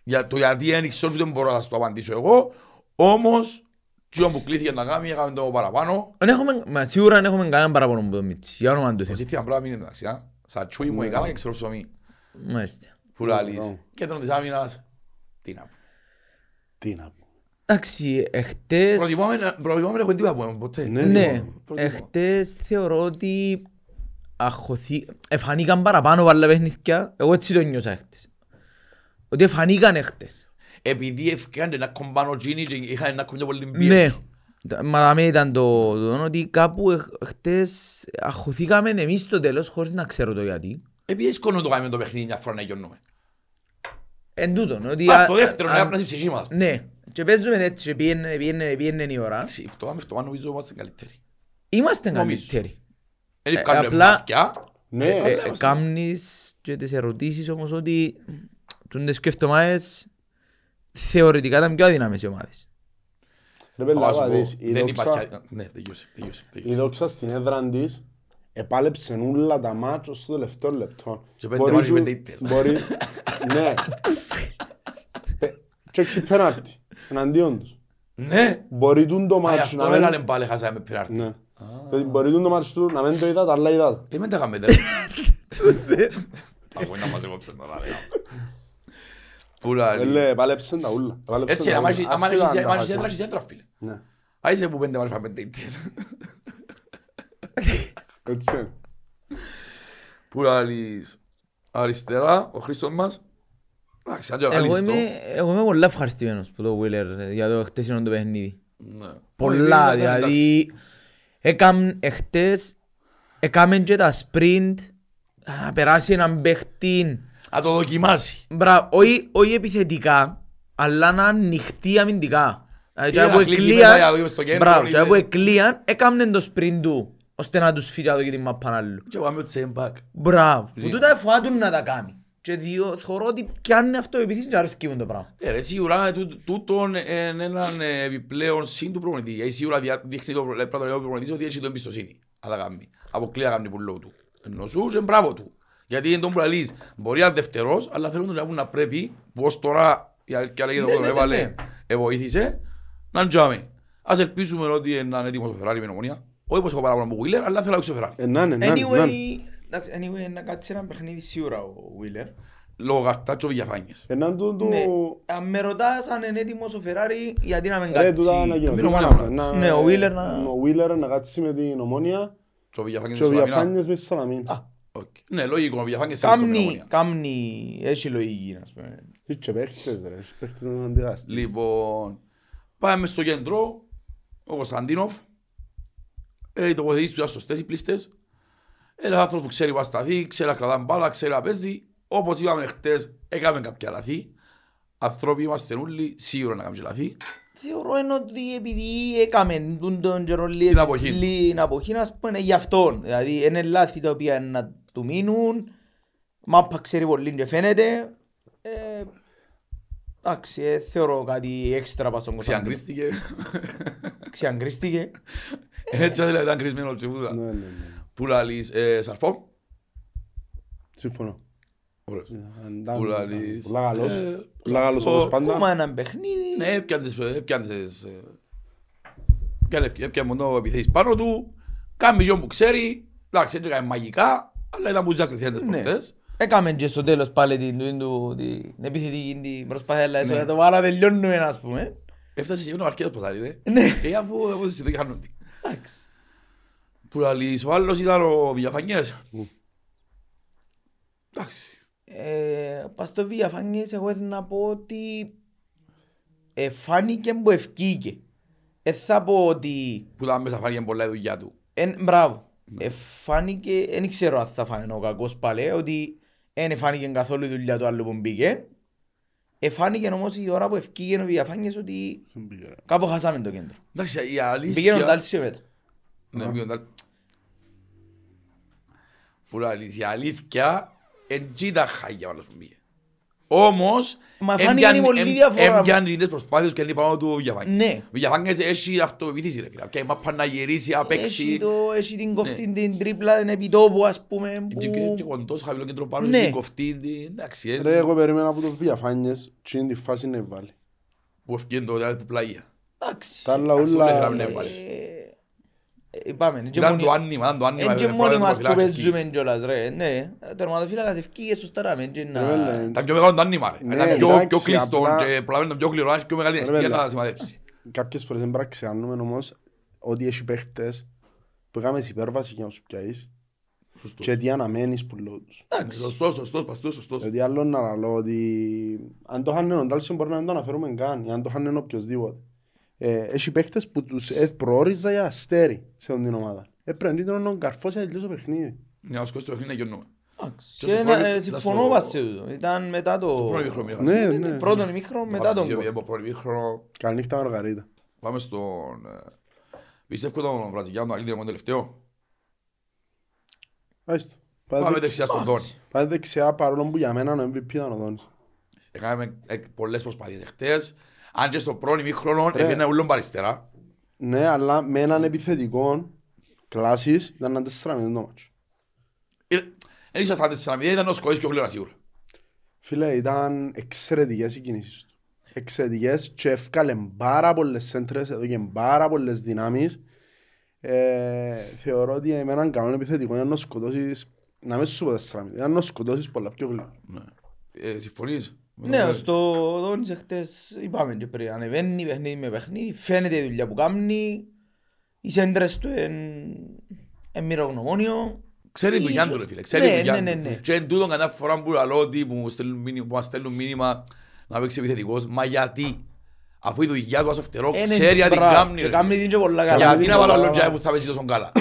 Για το γιατί δεν ξέρω ούτε μπορώ να σου το απαντήσω εγώ. Όμως, τι που κλείθηκε να κάνει, έκαμε το παραπάνω. Δεν έχουμε, μα σίγουρα δεν έχουμε κανέναν παραπονό που το Μίτσι. Για όνομα του Το Θεού. ζήτημα πρέπει να μείνει εντάξει. α. Σατσούι μου έκανα και ξέρω ψωμί. Μάλιστα. Που λαλείς. Μπράβο. Και τον της άμυνας. Τι να πω. Τι να πω. Εντάξει, εχθές... Προτιμάμε να- Προτιμάμε να έχω τίποτα που πούμε ποτέ. Ναι, Ναι, Προτιμώ. εχθές θεωρώ ότι αχωθεί... Εφανήκαν παραπάνω βάλα παιχνίδια. Εγώ έτσι το νιώσα εχθές. Ότι εφανήκαν εχθές. Επειδή έφυγαν να κομπάνω τζίνι και είχαν ένα κομμάτι πολύ Ναι. πίεση. Μα δαμέ ήταν το, το ότι κάπου εχ- εχθές αχωθήκαμε εμείς στο τέλος χωρίς να ξέρω το γιατί. Επειδή σκόνου το κάνουμε το παιχνίδι μια φορά να γιονούμε; Εν τούτον, ότι... Μα α- το δεύτερο α- να έπρεπε να ψυχή μας. Ναι, και παίζουμε έτσι, και πιένε, πιένε, πιένε η ώρα. Εντάξει, αυτό με αυτό νομίζω είμαστε καλύτεροι. Είμαστε Νομίζω. καλύτεροι. Δεν Ε, βγάλουμε απλά- μάθηκια. Ναι, Ε, Ε, ε, ε, Κάμνεις και τις ερωτήσεις όμως ότι τούντες σκεφτομάδες θεωρητικά ήταν πιο αδύναμες οι ομάδες. ρε Θα παιδιά, σου πω, δεις, η Δεν Δόξα- υπάρχει... Ναι, τελειώσε, τελειώσε, η τελειώσε. δόξα στην έδρα της επάλεψε όλα τα μάτς ως το τελευταίο λεπτό. Και πέντε Μπορεί μάτς και του- πέντε ήττες. Μπορεί, ναι. Ε, Και έξι πέναρτι εναντίον τους. Ναι, Μπορεί τούν το Α, μάτς αυτό να με μην... έναν πάλι χάσαμε πειράρτη. Ναι. Δηλαδή, Μπορεί τούν το μάτς του να μην το είδατε, αλλά είδατε. Τι με τα κάνετε ρε. Από να μας έκοψε τώρα ρε. Πού να Ε, λέει. λέει, επάλεψε τα ούλα. Επάλεψε Έτσι, τα άμα ούλα. έχεις- άμα Άσχετα έχεις αν τα άμα έχεις χάσει. έδρα, έχεις έδρα φίλε. Ναι. Άισε που πέντε μάτς φάμε πέντε ήττες. Έτσι είναι. Πού να λες. Αριστερά, ο Χρήστος μας. Εντάξει, αν και Εγώ αναλύσεις το. είμαι, εγώ είμαι πολλά ευχαριστημένος που το Wheeler για το χτεσινό το παιχνίδι. Ναι. Πολλά, Όχι, ήταν εντάξει. δηλαδή έκαμ εχθές έκαμε και τα sprint να περάσει έναν παίχτη Να το δοκιμάσει. Μπράβο, όχι, όχι επιθετικά, αλλά να ανοιχτεί αμυντικά. Δηλαδή, Ή και να από κλείσει εκλείαν- μέσα για να δούμε στο κέντρο, Μπράβο, ή και δεν- από εκλείαν, έκαμνε το sprint του, ώστε να τους φύγει εδώ και την μαπάν άλλου. Και πάμε ο Τσέμπακ. Μπράβο, που Ζήμα. τούτα εφοάτουν να τα κάνει. Και δύο, θεωρώ ότι πιάνει αυτό επιθύσεις και αρέσκει μου το πράγμα. Ε, ρε, σίγουρα τούτο- τούτον είναι έναν ε, επιπλέον συν του προπονητή. Γιατί σίγουρα διά- δείχνει το προ- πρώτο λόγο προπονητής ότι έχει το εμπιστοσύνη. Αλλά κάνει. Αποκλείει να κάνει που λόγω του. Ενώ σου και μπράβο του. Γιατί είναι τον που λαλείς, μπορεί να είναι δευτερός, αλλά θέλουν τον να πούν να πρέπει, που ως τώρα η αλήθεια λέγεται Ναι, ότι ναι, τον ναι, έβαλε, ναι. εβοήθησε, να τζάμε. Ας ελπίσουμε ότι είναι έτοιμος ο Φεράρι με νομονία. Όχι πως έχω παράπονο από Wheeler, αλλά θέλω να ξέρω Φεράρι. Ε, να είναι, να είναι, να είναι. Anyway, εντάξει, anyway, να κάτσει ένα παιχνίδι σίγουρα ο Wheeler. Λόγω καρτάτσο διαφάνειες. Ε, να είναι το- το- Ναι, αν με ρωτάς αν είναι έτοιμος ο Ferrari, γιατί να μην Ρε, τούτα κάτσει. ανακοινωθήκαν Μην ομόνια αυτά. μόνο. Να- Ναι, ο Wheeler να- Ο Wheeler να κάτσει με την ομόνια Και ο Βιαφάνιες και ο στο Λαμινά. Διαφάνιες με στη Σαλαμίν. Α, Οκ. Ναι, λογικό, ο Βιαφάνιες είναι στο Κάμνει, Ομόνια. κάμνει, έχει λογική, ας πούμε. Έχει και παίχτες ρε, έχει παίχτες να τον αντιγάσεις. Λοιπόν, πάμε στο κέντρο, ο Κωνσταντίνοφ. Ε, οι τοποθετήσεις τους ήταν σωστές οι πλήστες. Ένας άνθρωπος που ξέρει που να σταθεί, ξέρει να κρατά μπάλα, ξέρει να παίζει. Όπως είπαμε χτες, έκαμε κάποια λαθή. Ανθρώποι είμαστε όλοι, σίγουρα να κάνουμε και λαθή. Θεωρώ είναι ότι επειδή έκαμε τούν τον καιρό λίγες- Την αποχή. λίγη αποχή, ας πούμε, είναι γι' αυτό. Δηλαδή, είναι λάθη τα οποία να του μείνουν. Μάπα ξέρει πολύ και φαίνεται. Ε, Εντάξει, ε, θεωρώ κάτι έξτρα πας στον Κωνσταντίνο. Ξιαγκρίστηκε. Ξιαγκρίστηκε. Έτσι δηλαδή ήταν κρισμένο και Ναι, βούδα. ναι, ναι. Που λαλείς, ε, Σαρφό, Συμφωνώ. Ωραίος. Ήταν Που λαλείς, Πολλά καλός. ε, Πολλά καλός αυτό- όπως πάντα. Ακόμα έναν παιχνίδι. Ναι, έπιανες, έπιανες, ε, έπιανε- έπιανε μόνο επιθέσεις πάνω του, κάνει και που ξέρει, εντάξει, δεν έκανε μαγικά, αλλά ήταν που ζάκριθέντες Ναι. προχτές. Έκαμε και στο τέλος πάλι την, την, την, την επιθετική την προσπάθεια, αλλά έσω, το βάλα τελειώνουμε ας πούμε. Έφτασε σε ο αρκετός πασάρι, ρε. Ναι. Ε, αφού εγώ στη συνδοχή χάνονται. Εντάξει. Που λαλείς, ο άλλος ήταν ο Βillafaniές. Εντάξει. Ε, πας στο Βιαφάνιες εγώ ήθελα να πω ότι ε, φάνηκε που ευκήκε. Ε, θα πω ότι Που ήταν μέσα φάνηκε πολλά η δουλειά του. Εν, μπράβο. Ε, φάνηκε, δεν ξέρω αν θα φάνε ο κακός πάλι, ότι δεν φάνηκε καθόλου η δουλειά του άλλου που μπήκε. Ε, φάνηκε όμως η ώρα που ευκήγε ο Βιαφάνιες ότι κάπου χάσαμε το κέντρο. Εντάξει, η Πήγαινε ο αλήθεια... Ντάλσιο μετά. Ναι, πήγαινε ο Ντάλ- Που λαλείς, η αλήθεια, εν τσι τα χάγια ο άλλος που πήγε. Όμως, Μα φάνηκε πολύ διαφορά. έμπιαν τις προσπάθειες και είναι πάνω του ο Βιαφάνιες. Ναι. Ο Βιαφάνιες έχει αυτοπεποίθηση, ρε φίλε. Και μάπα να γυρίσει, να Έχει, παίξει. το, έχει την κοφτή την τρίπλα, την επιτόπου ας πούμε. Και- που- και- Και κοντός, χαμηλό κέντρο πάνω, Ναι. και κοφτή, την- εντάξει, ε, Ρε, εγώ περίμενα από το Βιαφάνιες και είναι τη φάση να βάλει. που ευκαιρία το που πλάγια. Εντάξει. Τα άλλα Εντάξει, ούλα... όλα είχαμε να Ε, βάλει. ε, Είπαμε, είναι και Ήταν μόνοι- το άνοιγμα, ήταν το άνοιγμα. είναι και ε, μόνοι πρώτα μας που τερματοφύλακας παίζουμε κιόλας ρε. Ναι, ο τερματοφύλακας ευκήγε σωστά ρε, μην και να... Ρε, βέλε, Ήταν πιο μεγάλο το άνοιγμα, ρε. Ναι, Ήταν πιο- εντάξει, πιο κλειστό απλά- και προλαβαίνει τον πιο κληρό, να έχει πιο μεγάλη Ρε, αιστεία βέλε. να σημαδέψει. Κάποιες φορές δεν πρέπει να ξεχνούμε όμως ότι έχει παίχτες που έκαμε υπέρβαση για να σου πιάσεις Σωστός. και τι αναμένεις που λέω τους. Εντάξει. Σωστός, σωστός, παστός, σωστός. Γιατί άλλο να λέω ότι αν το χάνε ο Ντάλσον μπορεί να μην το αναφέρουμε καν ή αν το χάνε οποιοσδήποτε. Ε, έχει παίχτες που τους ε, προόριζα για αστέρι σε αυτήν την ομάδα. Έπρεπε να τον καρφώσει να τελειώσει το παιχνίδι. Ναι, ως κόστος το παιχνίδι να γιοννούμε. Εντάξει. Και Και στο να- πρώτο- ε, ήταν συμφωνώ στο- μαζί του. Ήταν μετά το... Στο πρώτο ημίχρονο μοιράζει. Ναι, Ναι, ναι. Πρώτον ημίχρονο, μετά τον Δύο γκολ. από πρώτο ημίχρονο. Καληνύχτα Μαργαρίτα. Πάμε στον... ε, Πιστεύω τον Βραζιλιάνο να λύτει μόνο τελευταίο. Άιστο. Πάμε Πάτε δεξιά στον Δόνης. Πάτε δεξιά παρόλο που για μένα ο MVP ήταν ο Δόνης. Έκαναμε ε, πολλές προσπάθειες χτες. Αν και στο πρώτο ημίχρονο Ρε. έβγαινε ούλον παριστερά. Ναι, αλλά με έναν επιθετικό κλάσης ήταν ένα 4-0 το μάτσο. Ε, Εν ίσως θα τέσσερα μηδέν, ήταν ο Σκοής και ο Κλέρα σίγουρα. Φίλε, ήταν εξαιρετικές οι κινήσεις του. Εξαιρετικές και εύκαλε πάρα πολλές σέντρες, έδωκε πάρα πολλές δυνάμεις. Ε, θεωρώ ότι με έναν καλό επιθετικό είναι να σκοτώσεις, να μην σου πω τέσσερα μηδέν, είναι να σκοτώσεις πολλά πιο γλυκά. Ναι. Ε, Συμφωνείς; Ναι, στο Δόνης χτες είπαμε και πριν, ανεβαίνει παιχνίδι με παιχνίδι, φαίνεται η δουλειά που κάνει, οι σέντρες του είναι μυρογνωμόνιο. Ξέρει τη δουλειά Ίσως- του ρε φίλε, ξέρει Ναι, τη δουλειά ναι, του. ναι, ναι. Και εν τούτον κατά φορά που λαλώ ότι που μου στέλνουν μήνυμα- που μας στέλνουν μήνυμα να παίξει επιθετικός, μα γιατί; Αφού η δουλειά του ας φτερό Είναι ξέρει αν την μπράβο, κάνει. Και ρε κάνει φίλε. την και πολλά καλά. Γιατί την να βάλω πολλά άλλον καλά. τζάι που θα παίξει τόσο καλά.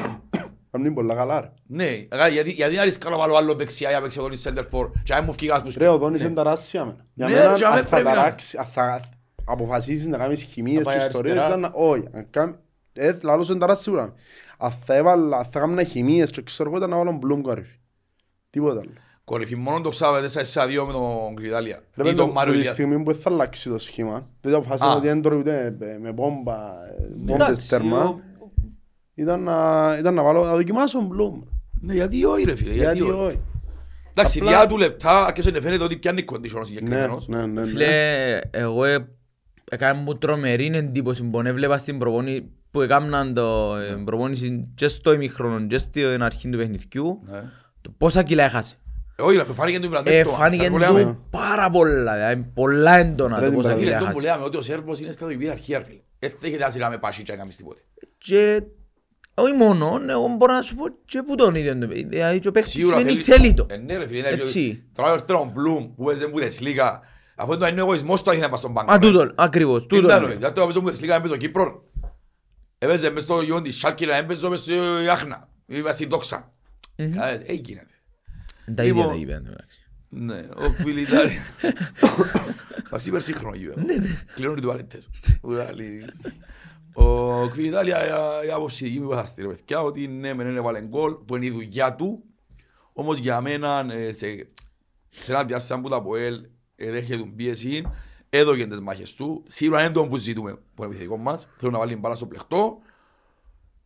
Κάνουν πολλά καλά ρε. Ναι, ε, γιατί, γιατί να ρισκάρω να βάλω άλλο δεξιά για να παίξει εγώ τη center for και αν μου φύγει ας μου Ρε, ο Δόνης είναι ταράσσια μένα. Για Ναι, μένα, και αμέ αν θα πρέπει να- ταράξει, αν θα αποφασίσεις να κάνεις χημίες Να και πάει ιστορίες, αριστερά. ήταν να- όχι. αν κάμ- Ε, λαλός είναι ταράσσια σίγουρα. Αν θα έβαλα, αν θα έκανα χημίες και ξέρω εγώ ήταν να βάλω μπλουμ κορυφή. Τίποτα άλλο. Κορυφή μόνο το Ξάβε 4-2 με τον Κρυδάλια. Ρε, Ή πέντε τον μου, Μάριο τη Ηλία. στιγμή που θα αλλάξει το σχήμα, δεν αποφάσισα Α. ότι δεν τρώει ούτε με- με μπόμπα, ε, μπόμπες Εντάξει, τέρμα, ο- ήταν να, ήταν να βάλω, να δοκιμάσω μπλουμ. Ναι, γιατί όχι ρε φίλε, γιατί Γιατί όχι. όχι. Εντάξει, Απλά- διά του λεπτά άρχισε να φαίνεται ότι πιάνει condition ο Ναι, συγκεκριμένος. ναι, ναι, ναι. Φίλε, εγώ ε- έκανα μου τρομερή εντύπωση που έβλεπα στην προπόνηση που έκαναν το ε, προπόνηση και στο ημίχρονο και στην αρχή του παιχνιδιού Ναι. το πόσα κιλά έχασε. Ε, Όχι, ρε, φάνηκε του Ε, Ιμπραντέφτο. φάνηκε που λέμε. του πάρα πολλά, δηλαδή πολλά έντονα Ρε, το την πόσα παραδείγμα. κιλά Φίλε, το που έχασε. λέμε ότι ο Σέρβος είναι στρατηγική αρχή, ρε φίλε. Ε, Δεν έχετε άσυλα με πάση και να κάνεις τίποτε. Και όχι μόνο, εγώ μπορώ να σου πω και που τον ίδιο το παιδί. Δηλαδή και ο παίκτης Σίγουρα σημαίνει θέλει το. Ε, ναι ρε φίλε, Έτσι. Τώρα ο Ερτρόν Μπλουμ που παίζει Μπουδεσλίγα. Αφού είναι ο εγωισμός του να πας στον πάγκο. Α, ρε. τούτο, ακριβώς, Τι τούτο. ήταν, ρε, είναι. γιατί το έπαιζε Μπουδεσλίγα, έπαιζε ο Κύπρο. Έπαιζε μες στο γιον της Σάλκη, να έπαιζε μες στο Ιάχνα. Ή στη Δόξα. Μμμ. Ε, ε, γίνεται. Είναι Τα ίδια Λοιπόν, τα γήπεδα, εντάξει. Ναι, ο Κβιλιτάρη. Εντάξει, υπερσύγχρονο γήπεδο. Κλείνουν οι τουαλέτες. Ουράλης. Ο Κβιλιτάρη, η άποψη δική μου είπα στη ρε παιδιά, ότι ναι, μεν έβαλε γκολ, που είναι η δουλειά του, όμως για μένα, ε, σε, σε ένα διάστημα που τα ΑΠΟΕΛ εδέχεται τον πίεση, έδωκε τις μάχες του. Σίγουρα είναι το που ζητούμε που είναι επιθετικό μας. Θέλω να βάλει την μπάλα στο πλεχτό.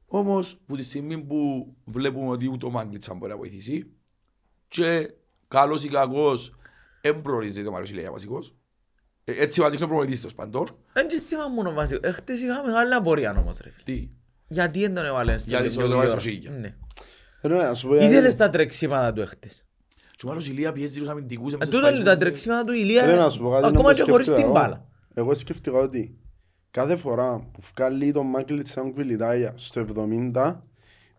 Όμως, που τη στιγμή που βλέπουμε ότι ούτε ο Μάγκλητσα μπορεί να βοηθήσει, και καλός ή κακός, δεν προορίζεται ο Μάριος Ηλία βασικός. Ε, Έτσι μας δείχνει ο προπονητής τους παντών. Δεν και θέμα μόνο βασικό. Εχθές είχα μεγάλη απορία όμως ρε φίλε. Τι; Γιατί δεν τον έβαλαν στο Γιατί στο δεν τον έβαλαν στο δύο Σίγια. ώρα. Ναι. Ρε, να σου πω, Ήθελες τα τρεξίματα του εχθές. Και ο Μάριος Ηλία πιέζει τους αμυντικούς. Ε, έμεσα Τούτα σφάζουν. τα τρεξίματα του Ρε, Ηλία να σου πω κάτι, ακόμα είναι και που χωρίς σκέφτηκα την εγώ. μπάλα. Εγώ σκέφτηκα ότι κάθε φορά που βγάλει τον Μάικλ σαν κβιλιτάγια στο 70,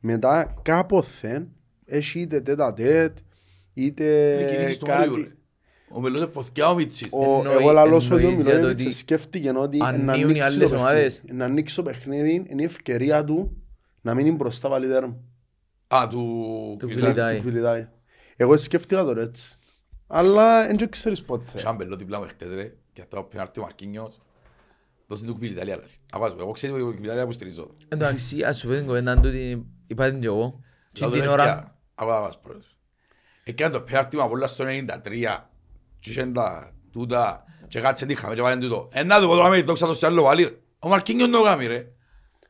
μετά κάποθεν έχει είτε τέτα τέτ, είτε Είναι κινήσεις του Μαρίου, ρε. κάτι. Ο Μελός είναι φωτιά ο Μίτσης. Ο, Εννοεί- εγώ λαλώσω ότι ο εννοείς για το Μιλόγεβιτς ότι σκέφτηκε ότι ανοίγουν να οι ανοίξει άλλες το ομάδες. παιχνίδι. Να ανοίξει το παιχνίδι είναι η ευκαιρία του να μείνει μπροστά βάλει τέρμα. Α, του... Του Κβιλιτάκη. Κβιλιτάκη. του Κβιλιτάγια. Εγώ σκέφτηκα τώρα έτσι. Αλλά δεν ξέρεις πότε. Σάμπελο δίπλα μου χτες ρε. Και αυτό πέναρτι ο Μαρκίνιος. Δώσε του Κβιλιτάλια. ρε. Αβάζω. Εγώ ξέρω ότι ο Κβιλιτάλια που στηρίζω. Εντάξει, ας σου πω την κουβέντα του ότι είπα την και εγώ. Και Θα τον την ώρα έφτια. Αβά, αβά, πρώτος. Έκανε το πέναρτι μου από όλα στο 93. Και είχαν τα τούτα. Και κάτσε τη χάμε και βάλεν τούτο. Ένα του πω τώρα με δόξα το σε άλλο βάλει. ρε. Ο Μαρκίνιος το κάνει ρε.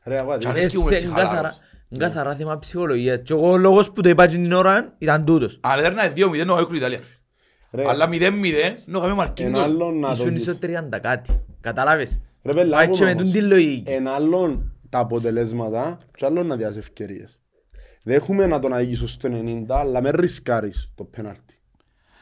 Ρε, αγάπη, Κι αρέσει. αρέσκει μου έτσι Ε, χαλάρος. καθαρά- είναι καθαρά θέμα ψυχολογίας. Και εγώ ο λόγος που το είπα την ώρα ήταν τούτος. Αν έδερνα 2-0 ο Έκρου Ιταλία. ρε. ρε, Αλλά 0-0 είναι ο Καμί Εν Μαρκίνιος. άλλον να το Ήσουν δεις. στο 30 κάτι. Καταλάβες. Ρε πέλα, Πάει άκου και με όμως. τούν τη λογική. Εν άλλον τα αποτελέσματα και άλλον να διάσει ευκαιρίες. Δέχουμε να τον αγγίσω στο 90, αλλά με ρισκάρεις το πέναλτι.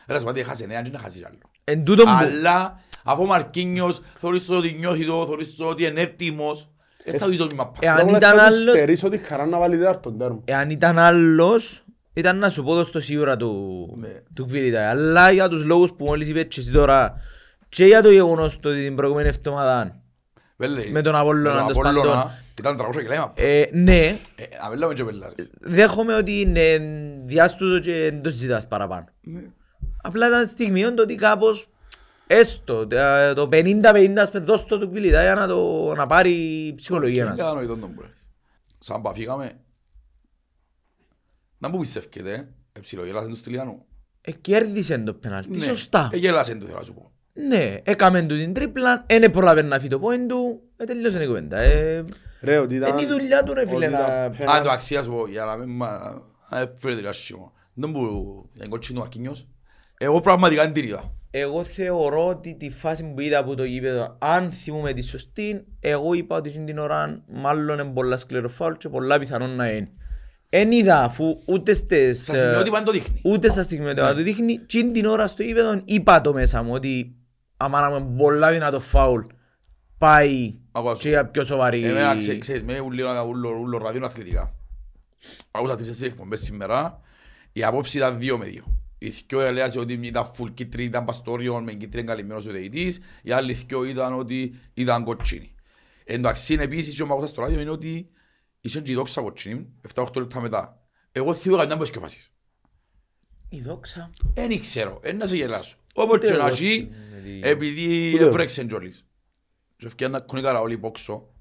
Ρε, σου πω ότι έχασε νέα και να χάσεις κι άλλο. Εν τούτο που... Αλλά αφού ο Μαρκίνιος θεωρείς το ότι νιώθει το, θεωρείς το ότι είναι έτοιμος, δεν θα δεις ότι μαπά. Εάν Λόγω ήταν να άλλος... στερήσω τη χαρά να βάλει τέταρτον τέρμα. Εάν ήταν άλλος, ήταν να σου πω το σίγουρα του, Ναι. του Κβιλιτάη. Αλλά για τους λόγους που μόλις είπες και εσύ τώρα και για το γεγονός το ότι την προηγούμενη εβδομάδα Βέλε, με τον Απόλλωνα, με τον τέλος πάντων. Απόλλωνα, Ήταν 300 κιλά. ε, ναι, Ε, Να μην λέμε και πελάρες. δέχομαι ότι είναι διάστοτο και δεν το συζητάς παραπάνω. Ναι. Απλά ήταν στιγμιόν το ότι κάπως έστω τα- το 50-50 ας πούμε, δώσ' το του Κβιλιτάη για να, το, να πάρει ψυχολογία. Είναι να σου πω. κατανοητό τον που λες. Σαν παφήκαμε, να μου πιστεύκετε, ε, εψιλογέλασαν τους Στυλιανού. Ε, κέρδισε το πενάλτι, Ναι, σωστά. Ε, γέλασαν του, θέλω να σου πω. Ναι, έκαμε του την τρίπλα, δεν πρόλαβε να φύγει το πόιν του, ε, τελείωσε η κουβέντα. Ε, Ρε, ότι ήταν... Είναι η δουλειά του, ρε, ότι φίλε, ήταν να- πέναλτι. Αν το αξίας πω, για να μην μα... να δεν φέρετε κάσιμο. Δεν μπορώ, είναι κότσινο ο Αρκίνιος. Εγώ πραγματικά δεν την είδα. εγώ θεωρώ ότι τη φάση που είδα από το γήπεδο, αν θυμούμε τη σωστή, εγώ είπα ότι στην την ώρα μάλλον είναι πολλά σκληρό φάουλ και πολλά πιθανόν να είναι. Εν είδα αφού ούτε στις... Στα σημειότυπα δεν το δείχνει. Ούτε στα στιγμιότυπα Ναι. του δείχνει και την ώρα στο γήπεδο είπα το μέσα μου ότι άμα να είμαι πολλά δυνατό φάουλ πάει Ακούω, ας και για πιο σοβαρή... Εμένα ξέ- ξέρεις, με ούλο ούλο- ούλο ραδιόν αθλητικά. Άκουσα τρεις τέσσερις εκπομπές σήμερα. Η απόψη ήταν δύο με δύο. Οι δυο έλεγαν ότι ήταν φουλ κίτρινη, ήταν παστόριο με κίτρινη καλυμμένος ο δεητής. Οι άλλοι δυο ήταν ότι ήταν κοτσίνη. Εν τω αξίν επίσης και ο Μαγώσας στο ράδιο είναι ότι είχε και η δόξα κοτσίνη, 7-8 λεπτά μετά. Εγώ θυμώ καμιά μπες και φάσεις. Η δόξα. Δεν ξέρω, εν να σε γελάσω. Όπως και εγώ να ζει, θυμούμαι, επειδή Ούτε εγώ. βρέξε τζόλις. Και ευκαιρία να κούνει καραόλοι πόξο.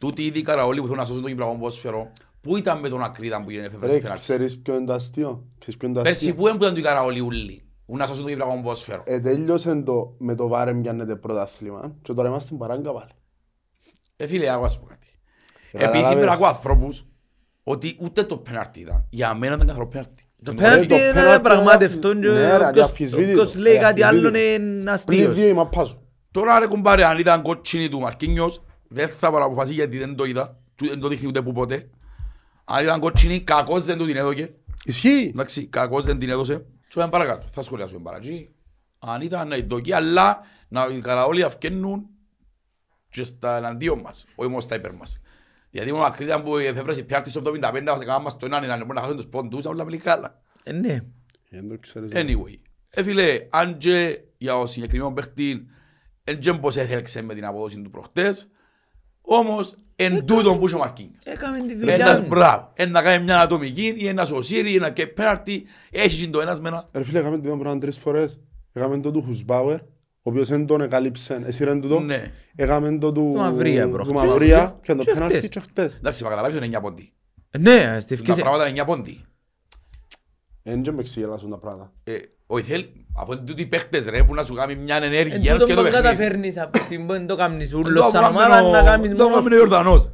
Τούτοι ήδη οι καραόλοι που θέλουν να σώσουν το Κυπριακό ποδόσφαιρο, πού ήταν με τον Ακρίδα που έγινε φεύγας Ρε, πέναλτι. ξέρεις ποιο είναι το αστείο. Ξέρεις ποιο είναι το Πέρσι αστείο. πού ήταν οι καραόλοι ούλοι, που να σώσουν το Κυπριακό ποδόσφαιρο. Ε, τέλειωσε το με το βάρε πιάνετε πρωτάθλημα και τώρα είμαστε παράγκα πάλι. Ε, φίλε, άκου να σου πω κάτι. Ε, Επίσης καταλάβες. είμαι ακούω ανθρώπους ότι ούτε το πέναρτι ήταν. Για μένα ήταν καθαρό πέναρτι. Το Τον πέναλτι το είναι πέναλτι πραγματευτό και ναι, ρε, όποιος- αδιαφυσβήτητο. όποιος λέει κάτι άλλο Αδιαφυσβήτητο. είναι Πλην αστείος. δύο η μαπά σου. Τώρα ρε κουμπάρε, αν ήταν κότσινη του Μαρκίνιος, δεν θα παραποφασίσει γιατί δεν το είδα. και Δεν το δείχνει ούτε που ποτέ. Αν ήταν κότσινη, κακός δεν του την έδωκε. Ισχύει. Εντάξει, κακός δεν την έδωσε. Και πάμε παρακάτω. Θα σχολιάσουμε παρακεί. Αν ήταν να ειδωκεί, αλλά να οι καραόλοι αυκαινούν και στα εναντίον μας, όχι μόνο στα υπέρ μας. Γιατί μόνο ακρίταν που εφεύρεσε πιάρτη στο 75, μας έκαναν μας το έναν, ήταν να χάσουν τους πόντους, όλα πολύ καλά. Ε, Ναι. Δεν το ξέρεις. Anyway, ε φίλε, αν και για ο συγκεκριμένο παίχτη, εν και πως έθελξε με την απόδοση του προχτές, όμως εν τούτον που είχε ο Μαρκίνιος. Έκαμε τη δουλειά Ένας μου. μπράβο, εν να κάνει μια ατομική ή ένας οσύρι, ένα και πέναρτι, έχει και το ένας με ένα. Ρε φίλε, έκαμε το πράγμα τρεις φορές. Έκαμε το του Χουσμπάουερ, ο οποίος δεν τον εκαλύψε. Εσύ ρε τούτο. Ναι. Έκαμε το του Του Μαυρία του προχτές. Μαυρία και το Και πέναλτι χτες. και χτες. Εντάξει, μα καταλάβεις ότι είναι 9 πόντι. Ε, Ναι, στη Τα ευκαιρία. πράγματα είναι 9 πόντι. Εν και με εξηγελάσουν τα πράγματα. Ε, Ο Ιθέλ, αφού είναι τούτοι παίχτες ρε, που να σου κάνει μια Εν ενέργεια τούτο και το που παιχνίδι. καταφέρνεις από την που δεν το κάνεις Εν ούλος το σαν έκαμε ομάδα ο- να κάνεις το μόνος έκαμε ο Ιορδανός.